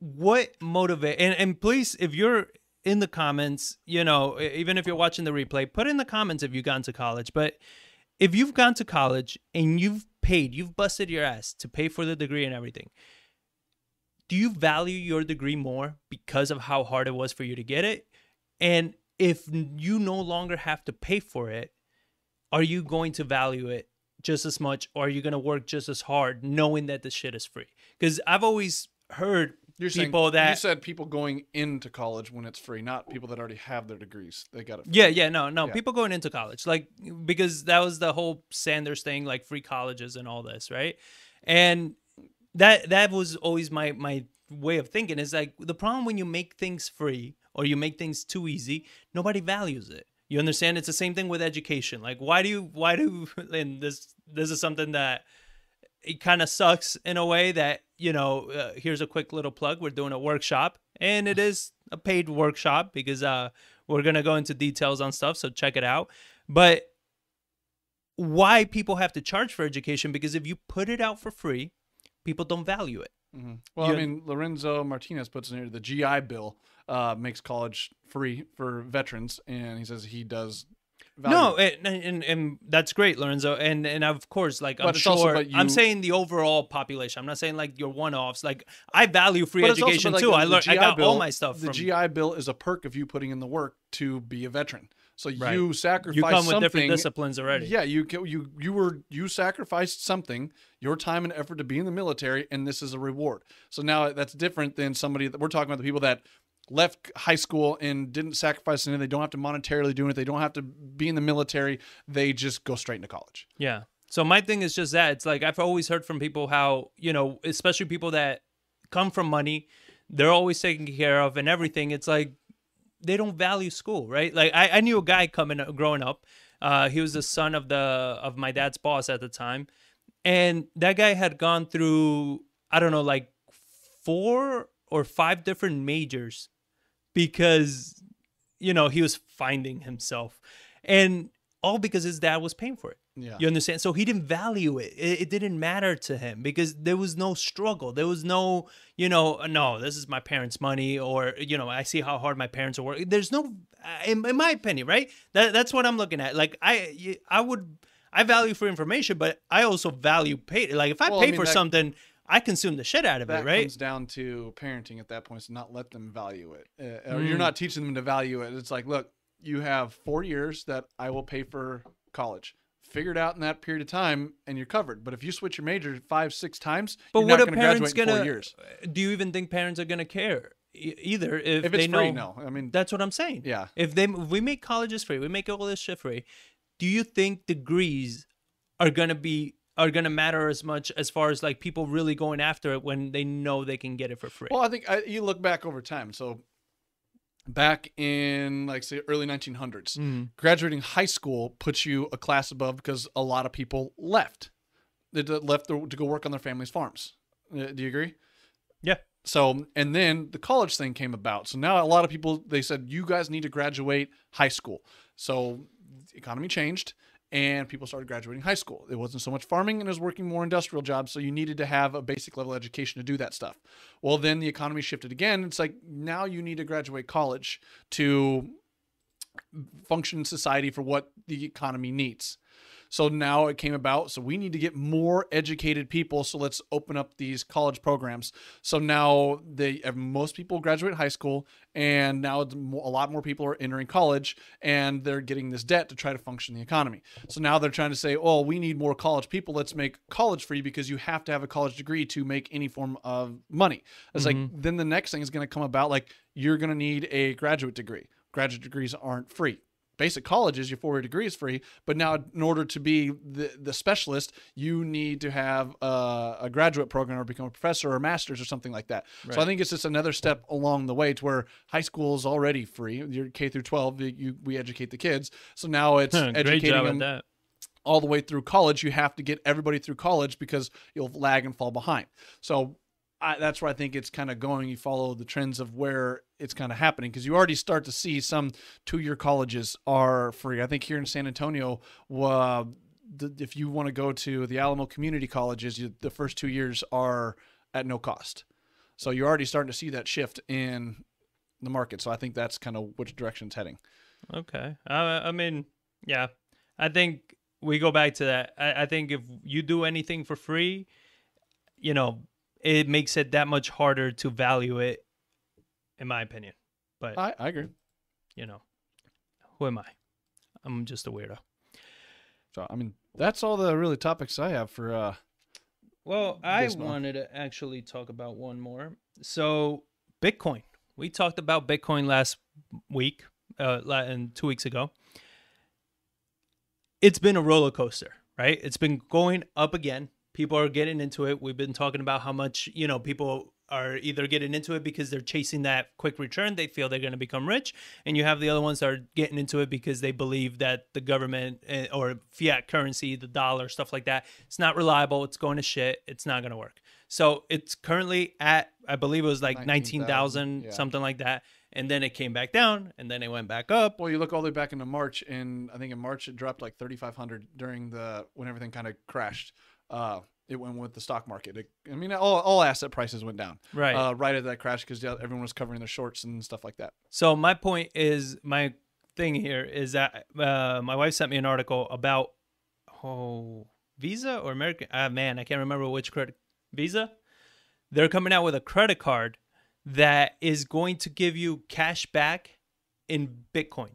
what motivate and, and please if you're in the comments you know even if you're watching the replay put in the comments if you've gone to college but if you've gone to college and you've paid you've busted your ass to pay for the degree and everything do you value your degree more because of how hard it was for you to get it? And if you no longer have to pay for it, are you going to value it just as much or are you going to work just as hard knowing that the shit is free? Because I've always heard You're saying people you said people going into college when it's free, not people that already have their degrees. They got it. free. Yeah, yeah, no, no. Yeah. People going into college, like because that was the whole Sanders thing, like free colleges and all this, right? And that that was always my my way of thinking is like the problem when you make things free or you make things too easy, nobody values it. You understand? It's the same thing with education. Like, why do you why do and this this is something that it kind of sucks in a way that you know uh, here's a quick little plug we're doing a workshop and it is a paid workshop because uh we're gonna go into details on stuff so check it out but why people have to charge for education because if you put it out for free people don't value it Mhm. Well, You- I mean, Lorenzo Martinez puts in here the GI Bill uh, makes college free for veterans, and he says he does. No and, and and that's great lorenzo and and of course like i'm But also sure i'm saying the overall population i'm not saying like your one-offs like i value free education like, too the- i learned i got all Bill- my stuff The from GI Bill is a perk of you putting in the work to be a veteran. So Right. you sacrifice you come with something. different disciplines already Yeah, you you you were you sacrificed something, your time and effort to be in the military, and this is a reward. So now that's different than somebody that we're talking about the people that left high school and didn't sacrifice anything. They don't have to monetarily do it. They don't have to be in the military. They just go straight into college. Yeah. So my thing is just that it's like I've always heard from people how you know, especially people that come from money, they're always taken care of and everything. It's like they don't value school, right? Like I, I knew a guy coming growing up. Uh, he was the son of the of my dad's boss at the time, and that guy had gone through I don't know like four or five different majors because you know he was finding himself, and all because his dad was paying for it. Yeah. You understand? So he didn't value it. it. It didn't matter to him because there was no struggle. There was no, you know, no, this is my parents' money, or you know, I see how hard my parents are working. There's no, in, in my opinion, right? That that's what I'm looking at. Like I, I would, I value for information, but I also value pay. Like if I Well, I pay mean, for that- something, I consume the shit out of that it, right? It comes down to parenting at that point to not let them value it uh, or Mm. you're not teaching them to value it it's like look you have four years that i will pay for college figure it out in that period of time and you're covered but if you switch your major five six times But you're what not are going to parents graduate gonna? four years Do you even think parents are gonna care either if, if they free know? no i mean That's what I'm saying. yeah If they if we make colleges free, we make all this shit free. Do you think degrees are gonna be are gonna matter as much as far as like people really going after it when they know they can get it for free? well i think I, you look back over time so back in like say early 1900s Mm. graduating high school puts you a class above because a lot of people left they left to to go work on their family's farms Uh, do you agree Yeah. so and then the college thing came about so now a lot of people they said you guys need to graduate high school so the economy changed and people started graduating high school. It wasn't so much farming and it was working more industrial jobs so you needed to have a basic level education to do that stuff. Well then the economy shifted again. It's like now you need to graduate college to function in society for what the economy needs. So now it came about. So we need to get more educated people. So let's open up these college programs. So now they most people graduate high school, and now a lot more people are entering college, and they're getting this debt to try to function the economy. So now they're trying to say, oh, we need more college people. Let's make college free because you have to have a college degree to make any form of money. It's like mm-hmm. then the next thing is going to come about like you're going to need a graduate degree. Graduate degrees aren't free basic colleges, your four-year degree is free. But now, in order to be the, the specialist, you need to have a, a graduate program or become a professor or a master's or something like that. So I think it's just another step along the way to where high school is already free. You're K through 12, you, we educate the kids. So now it's educating them all the way through college. You have to get everybody through college because you'll lag and fall behind. So I, that's where I think it's kind of going. You follow the trends of where it's kind of happening because you already start to see some two-year colleges are free. I think here in San Antonio, uh, the, if you want to go to the Alamo Community Colleges, you, the first two years are at no cost. So you're already starting to see that shift in the market. So I think that's kind of which direction it's heading. Okay. Uh, I mean, yeah. I think we go back to that. I, I think if you do anything for free, you know, it makes it that much harder to value it, in my opinion. But I, I agree. you know, who am I? I'm just a weirdo. So I mean, that's all the really topics I have for. uh Well, I This month. wanted to actually talk about one more. So, Bitcoin. We talked about Bitcoin last week, uh, and two weeks ago. It's been a roller coaster, right? It's been going up again. People are getting into it. We've been talking about how much, you know, people are either getting into it because they're chasing that quick return. They feel they're going to become rich. And you have the other ones that are getting into it because they believe that the government eh, or fiat currency, the dollar, stuff like that, it's not reliable. It's going to shit. It's not going to work. So it's currently at, I believe it was like 19,000, 19,000, yeah. something like that. And then it came back down and then it went back up. Well, you look all the way back into March, and I think in March it dropped like 3,500 during the when everything kind of crashed. Uh, it went with the stock market. It, I mean, all, all asset prices went down Right. uh, right at that crash because everyone was covering their shorts and stuff like that. So my point is, my thing here is that uh, my wife sent me an article about oh Visa or American. Ah, man, I can't remember which credit Visa. They're coming out with a credit card that is going to give you cash back in Bitcoin.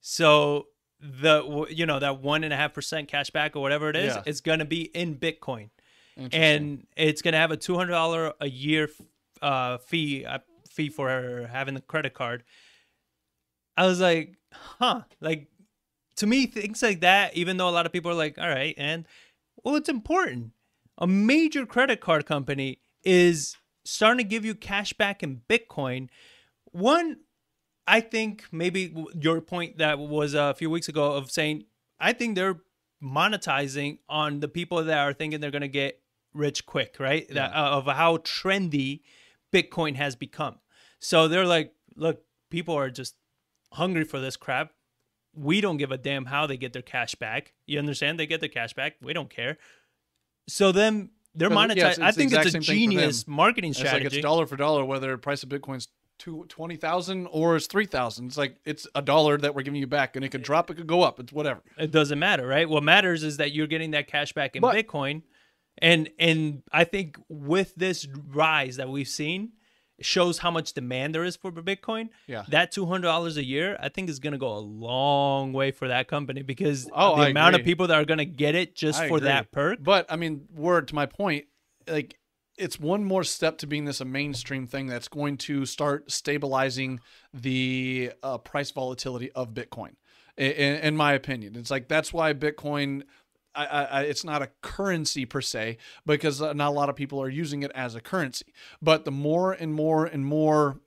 So the you know that one and a half percent cash back or whatever it is, Yeah. it's going to be in Bitcoin and it's gonna have a two hundred dollar a year uh, fee uh, fee for having the credit card. I was like, huh, like to me things like that. Even though a lot of people are like, all right, and well, it's important. A major credit card company is starting to give you cash back in Bitcoin. One, I think maybe your point that was a few weeks ago of saying, I think they're monetizing on the people that are thinking they're going to get rich quick, right? That, uh, of how trendy Bitcoin has become. So they're like, look, people are just hungry for this crap. We don't give a damn how they get their cash back. You understand? They get their cash back. We don't care. So then they're monetizing. yeah, I think it's a same thing for them. genius marketing it's like strategy. it's dollar for dollar whether price of Bitcoin's two twenty thousand or it's three thousand. It's like it's a dollar that we're giving you back, and it could drop, it could go up. It's whatever. it doesn't matter, right? What matters is that you're getting that cash back in But- Bitcoin. And and I think with this rise that we've seen, it shows how much demand there is for Bitcoin. Yeah. That two hundred dollars a year, I think, is gonna go a long way for that company because Oh, the I amount of people that are gonna get it just I for agree. that perk. But I mean, word to my point, like it's one more step to being this a mainstream thing that's going to start stabilizing the uh, price volatility of Bitcoin. In, in my opinion, it's like that's why Bitcoin. I, I, it's not a currency per se because uh, not a lot of people are using it as a currency. But the more and more and more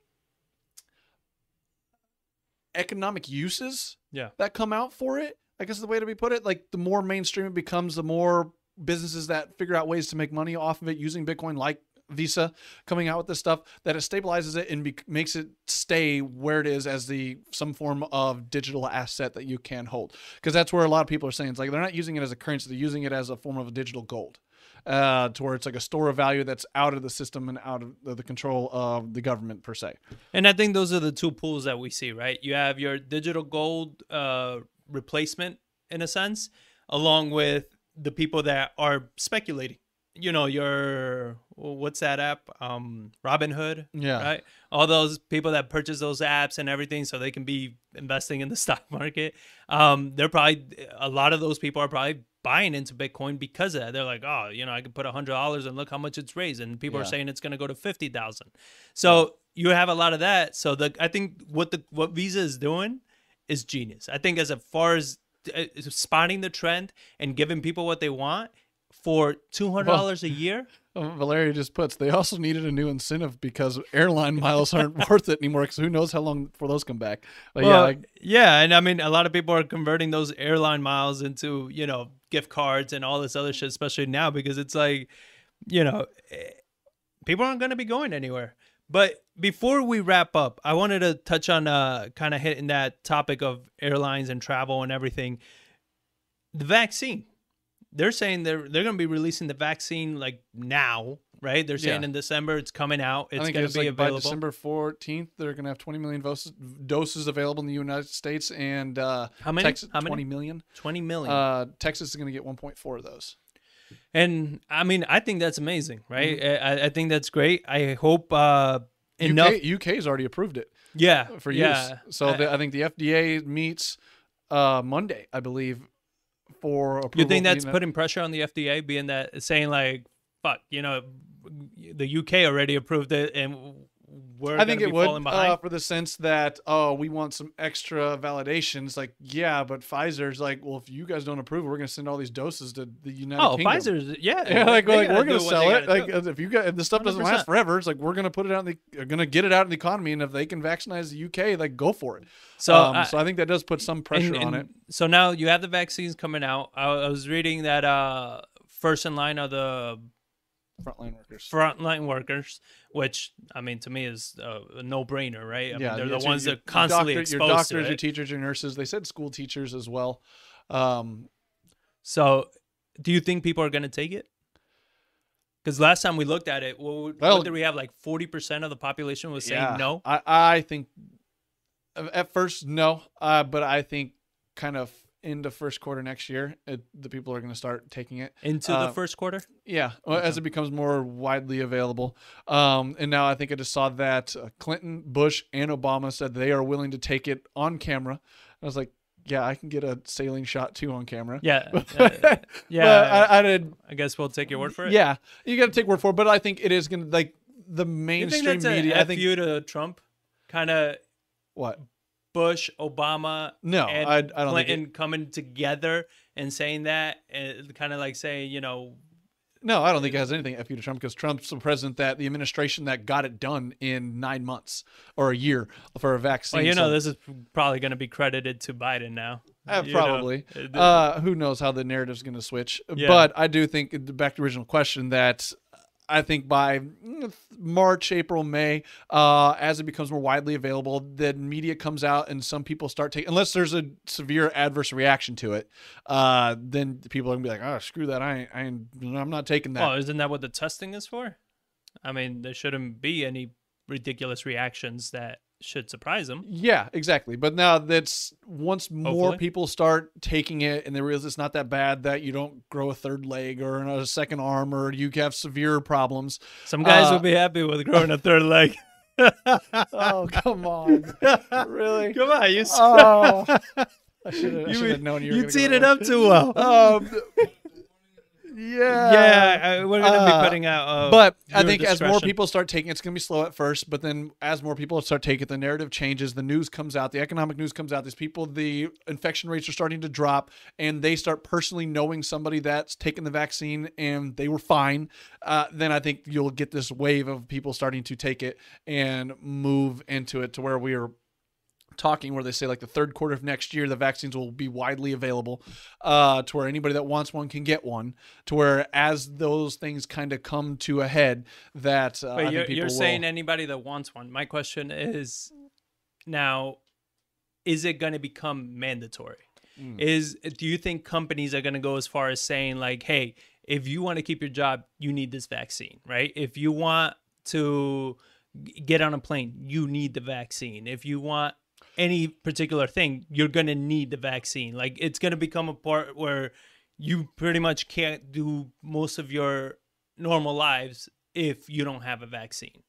economic uses Yeah. that come out for it. I guess the way to be put it, like the more mainstream it becomes, the more businesses that figure out ways to make money off of it using Bitcoin, like Visa, coming out with this stuff, that it stabilizes it and be- makes it stay where it is as the some form of digital asset that you can hold. Because that's where a lot of people are saying it's like they're not using it as a currency; they're using it as a form of a digital gold. Uh, to where it's like a store of value that's out of the system and out of the, the control of the government per se. And I think those are the two pools that we see, right? You have your digital gold uh, replacement, in a sense, along with the people that are speculating. You know, your what's that app? Um, Robinhood. Yeah. Right. All those people that purchase those apps and everything, so they can be investing in the stock market. Um, they're probably a lot of those people are probably buying into Bitcoin because of that. They're like, oh, you know, I could put a hundred dollars and look how much it's raised, and people are saying it's going to go to fifty thousand. So you have a lot of that. So the I think what the what Visa is doing is genius. I think as far as spotting the trend and giving people what they want for two hundred dollars a year. Uh, Valeria just puts they also needed a new incentive because airline miles aren't worth it anymore because who knows how long before those come back. But yeah, like, yeah, and I mean, a lot of people are converting those airline miles into you know gift cards and all this other shit, especially now because it's like, you know, eh, people aren't going to be going anywhere. But before we wrap up, I wanted to touch on uh kind of hitting that topic of airlines and travel and everything. The vaccine. They're saying they're they're going to be releasing the vaccine like now, right? They're saying Yeah. in December it's coming out. It's going it's to be like by available. December 14th, they're going to have 20 million doses, doses available in the United States and uh, How many? Texas, How many? 20 million. 20 million. Uh, Texas is going to get 1.4 of those. And I mean, I think that's amazing, right? I, I think that's great. I hope uh, UK, enough. UK's already approved it yeah, for use. yeah. So I- the, I think the FDA meets uh, Monday, I believe, for approval. You think that's putting pressure on the FDA, being that saying like, "Fuck," you know, the UK already approved it, and we're I think it would uh, for the sense that oh we want some extra validations like yeah but Pfizer's like well if you guys don't approve we're gonna send all these doses to the United oh, Kingdom. Pfizer's, yeah, Yeah, like, like we're gonna sell it. Like do. if you got if the stuff doesn't 100%. last forever, it's like we're gonna put it out in the gonna get it out in the economy, and if they can vaccinate the UK, like go for it. so, um, I- so I think that does put some pressure and- on it. So now you have the vaccines coming out. I, I was reading that uh, first in line are the Frontline workers. frontline workers, which I mean to me is a no-brainer, right? I mean, they're the ones your- that constantly your, exposed doctor, your doctors, to your teachers, your nurses. They said school teachers as well. Um, So, do you think people are going to take it? Because last time we looked at it, what, Well- what did we have? Like forty percent of the population was saying yeah, no. I I think at first no, uh, but I think kind of into first quarter next year, it, the people are going to start taking it. into uh, the first quarter. Yeah, well, as it becomes more widely available. Um, and now I think I just saw that uh, Clinton, Bush, and Obama said they are willing to take it on camera. I was like, yeah, I can get a saline shot too on camera. Yeah, uh, yeah. but I, I did. I guess we'll take your word for it. Yeah, you got to take word for it. But I think it is going to like the you think mainstream that's media. I think you to Trump, kind of what? Bush, Obama, No, and I, I don't think. Clinton It, coming together and saying that, and kind of like saying, you know, no, I don't think it has anything fu to Trump because Trump's the president that the administration that got it done in nine months or a year for a vaccine. well, you know, So- this is probably going to be credited to Biden now. Uh, You know, probably. Uh, who knows how the narrative's going to switch? Yeah. But I do think back to the original question that I think by mm, March, April, May, uh, as it becomes more widely available, the media comes out and some people start taking. Unless there's a severe adverse reaction to it, uh, then people are gonna be like, "Oh, screw that! I, I I'm not taking that." Well, isn't that what the testing is for? I mean, there shouldn't be any ridiculous reactions that should surprise them. Yeah, exactly. But now that's once more Hopefully. people start taking it and they realize it's not that bad that you don't grow a third leg or a second arm or you have severe problems. Some guys Uh, will be happy with growing a third leg. Oh, come on. really? Come on, you Oh. I should have known you were you teed go it up too well. Um, yeah. yeah, I, we're gonna uh, be putting out. Uh, But I think as more people start taking it's going to be slow at first. But then as more people start taking it, the narrative changes. The news comes out. The economic news comes out. These people, the infection rates are starting to drop, and they start personally knowing somebody that's taken the vaccine and they were fine. Uh, then I think you'll get this wave of people starting to take it and move into it to where we are talking where they say like the third quarter of next year the vaccines will be widely available uh, to where anybody that wants one can get one to where as those things kind of come to a head that uh, Wait, you're, people you're will- saying anybody that wants one. My question is now, is it going to become mandatory? Mm. Is do you think companies are going to go as far as saying like, hey, if you want to keep your job, you need this vaccine, right? If you want to get on a plane, you need the vaccine. If you want any particular thing, you're going to need the vaccine. Like it's going to become a part where you pretty much can't do most of your normal lives if you don't have a vaccine.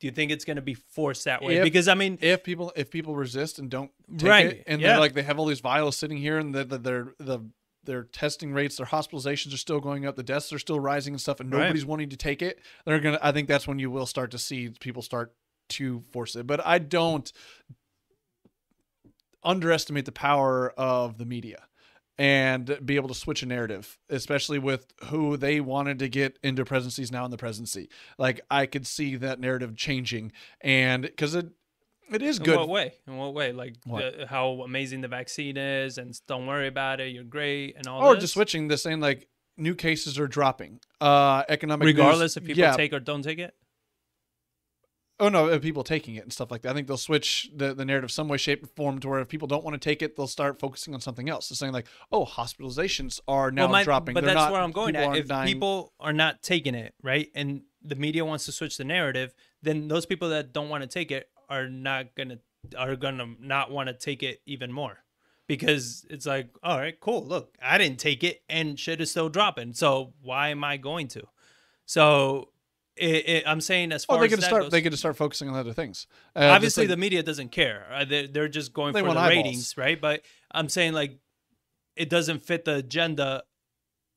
Do you think it's going to be forced that way? If- because I mean, if people if people resist and don't take Right, it and yeah. they're like they have all these vials sitting here and the, the, their the their testing rates their hospitalizations are still going up the deaths are still rising and stuff and Right. nobody's wanting to take it they're gonna i think that's when you will start to see people start to force it but i don't underestimate the power of the media and be able to switch a narrative, especially with who they wanted to get into presidencies now in the presidency. Like I could see that narrative changing, and because it it is in good. what way? In what way? Like What? the, how amazing the vaccine is, and don't worry about it. You're great, and all. or this? just switching this saying like new cases are dropping. Uh, economic news- regardless if people yeah. take or don't take it. Oh no, people taking it and stuff like that. I think they'll switch the, the narrative some way, shape, or form to where if people don't want to take it, they'll start focusing on something else. So saying like, oh, hospitalizations are now well, my- dropping. But They're that's not- where I'm going at. If dying. people are not taking it, right, and the media wants to switch the narrative, then those people that don't want to take it are not gonna are gonna not want to take it even more, because it's like, all right, cool. Look, I didn't take it, and shit is still dropping. So why am I going to? So it, it, I'm saying as far Oh, they as could start. goes- They could start focusing on other things. Uh, obviously like- the media doesn't care Uh, they, they're just going They for the eyeballs. ratings right but i'm saying like it doesn't fit the agenda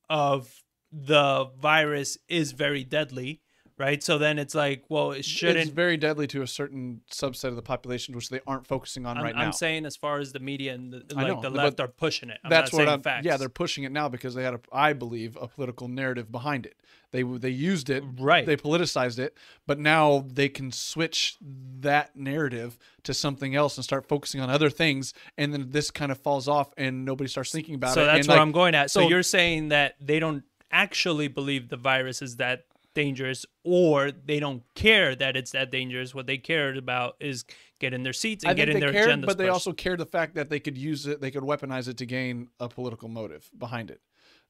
of the virus is very deadly right so then it's like well it it's shouldn't It's very deadly to a certain subset of the population, which they aren't focusing on I'm, right now. I'm saying as far as the media and the, like know, the left are pushing it I'm That's what I'm. facts. Yeah, they're pushing it now because they had, a, I believe, a political narrative behind it. They they used it, Right. They politicized it, but now they can switch that narrative to something else and start focusing on other things, and then this kind of falls off, and nobody starts thinking about so it. So that's and where like, i'm going at so, so- you're saying that they don't actually believe the virus is that dangerous or they don't care that it's that dangerous what they cared about is getting their seats and getting their cared, agendas but they pushed. also care the fact that they could use it, they could weaponize it to gain a political motive behind it.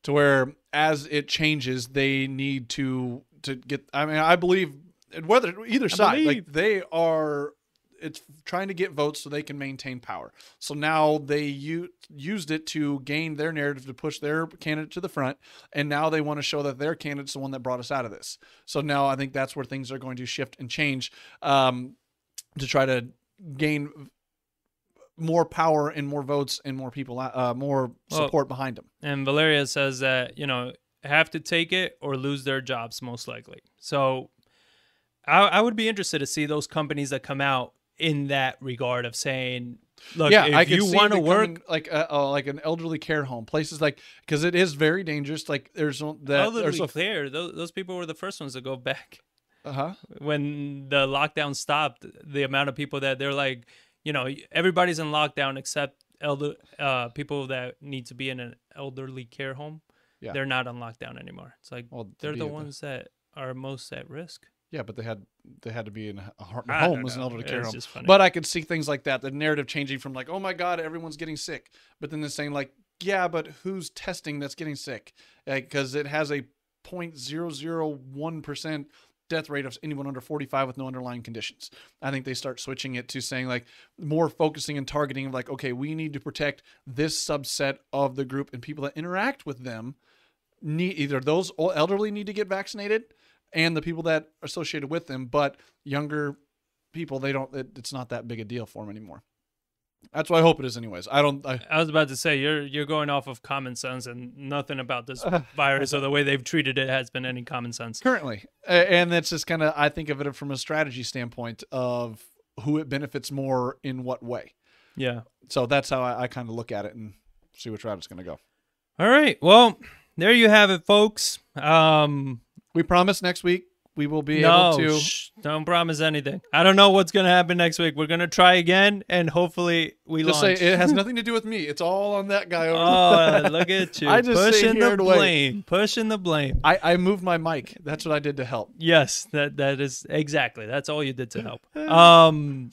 To where, as it changes, they need to to get. I mean, I believe whether either side, like they are, it's trying to get votes so they can maintain power. So now they u- used it to gain their narrative to push their candidate to the front, and now they want to show that their candidate's the one that brought us out of this. So now I think that's where things are going to shift and change um, to try to gain more power and more votes and more people, uh, more Well- support behind them. And Valeria says that, you know, have to take it or lose their jobs most likely. So I, I would be interested to see those companies that come out in that regard of saying, look, yeah, if I you want to work, like a, uh, like an elderly care home, places like because it is very dangerous. Like there's no- that there's elderly a clear, those, those people were the first ones to go back. uh huh When the lockdown stopped, the amount of people that they're like, you know, everybody's in lockdown except elder uh, people that need to be in an elderly care home. Yeah. They're not on lockdown anymore. It's like Well, they're the at the- ones that are most at risk. yeah, but they had they had to be in a home as an elderly care home. But I could see things like that, the narrative changing from like, oh my god, everyone's getting sick, but then they're saying like, yeah, but who's testing that's getting sick? Because it has a 0.001 percent death rate of anyone under 45 with no underlying conditions. I think they start switching it to saying like more focusing and targeting like, okay, we need to protect this subset of the group and people that interact with them need either those elderly need to get vaccinated and the people that are associated with them, but younger people they don't it, it's not that big a deal for them anymore. That's what I hope it is anyways. I don't I, I was about to say you're you're going off of common sense and nothing about this virus or the way they've treated it has been any common sense. currently and that's just kind of I think of it from a strategy standpoint of who it benefits more in what way. Yeah. So that's how I, I kind of look at it and see which route it's going to go. All right. Well, there you have it, folks. Um, We promise next week we will be no, able to shh, don't promise anything. I don't know what's gonna happen next week. We're gonna try again, and hopefully we just say launch. it has nothing to do with me. It's all on that guy over there. oh, look at you I just pushing the wait. blame, pushing the blame. I, I moved my mic. That's what I did to help. Yes, that that is exactly. That's all you did to help. Um,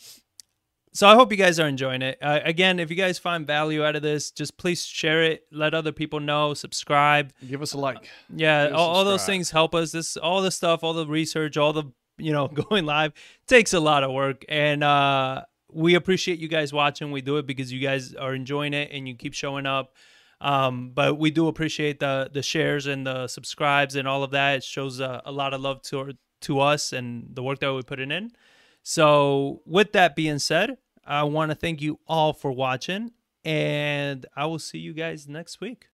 so I hope you guys are enjoying it. Uh, again, if you guys find value out of this, just please share it. Let other people know. Subscribe. Give us a like. Yeah, all, all those things help us. This all the stuff, all the research, all the you know going live takes a lot of work, and uh, we appreciate you guys watching. We do it because you guys are enjoying it and you keep showing up. Um, but we do appreciate the the shares and the subscribes and all of that. It shows uh, a lot of love to to us and the work that we put in. So, with that being said, I want to thank you all for watching, and I will see you guys next week.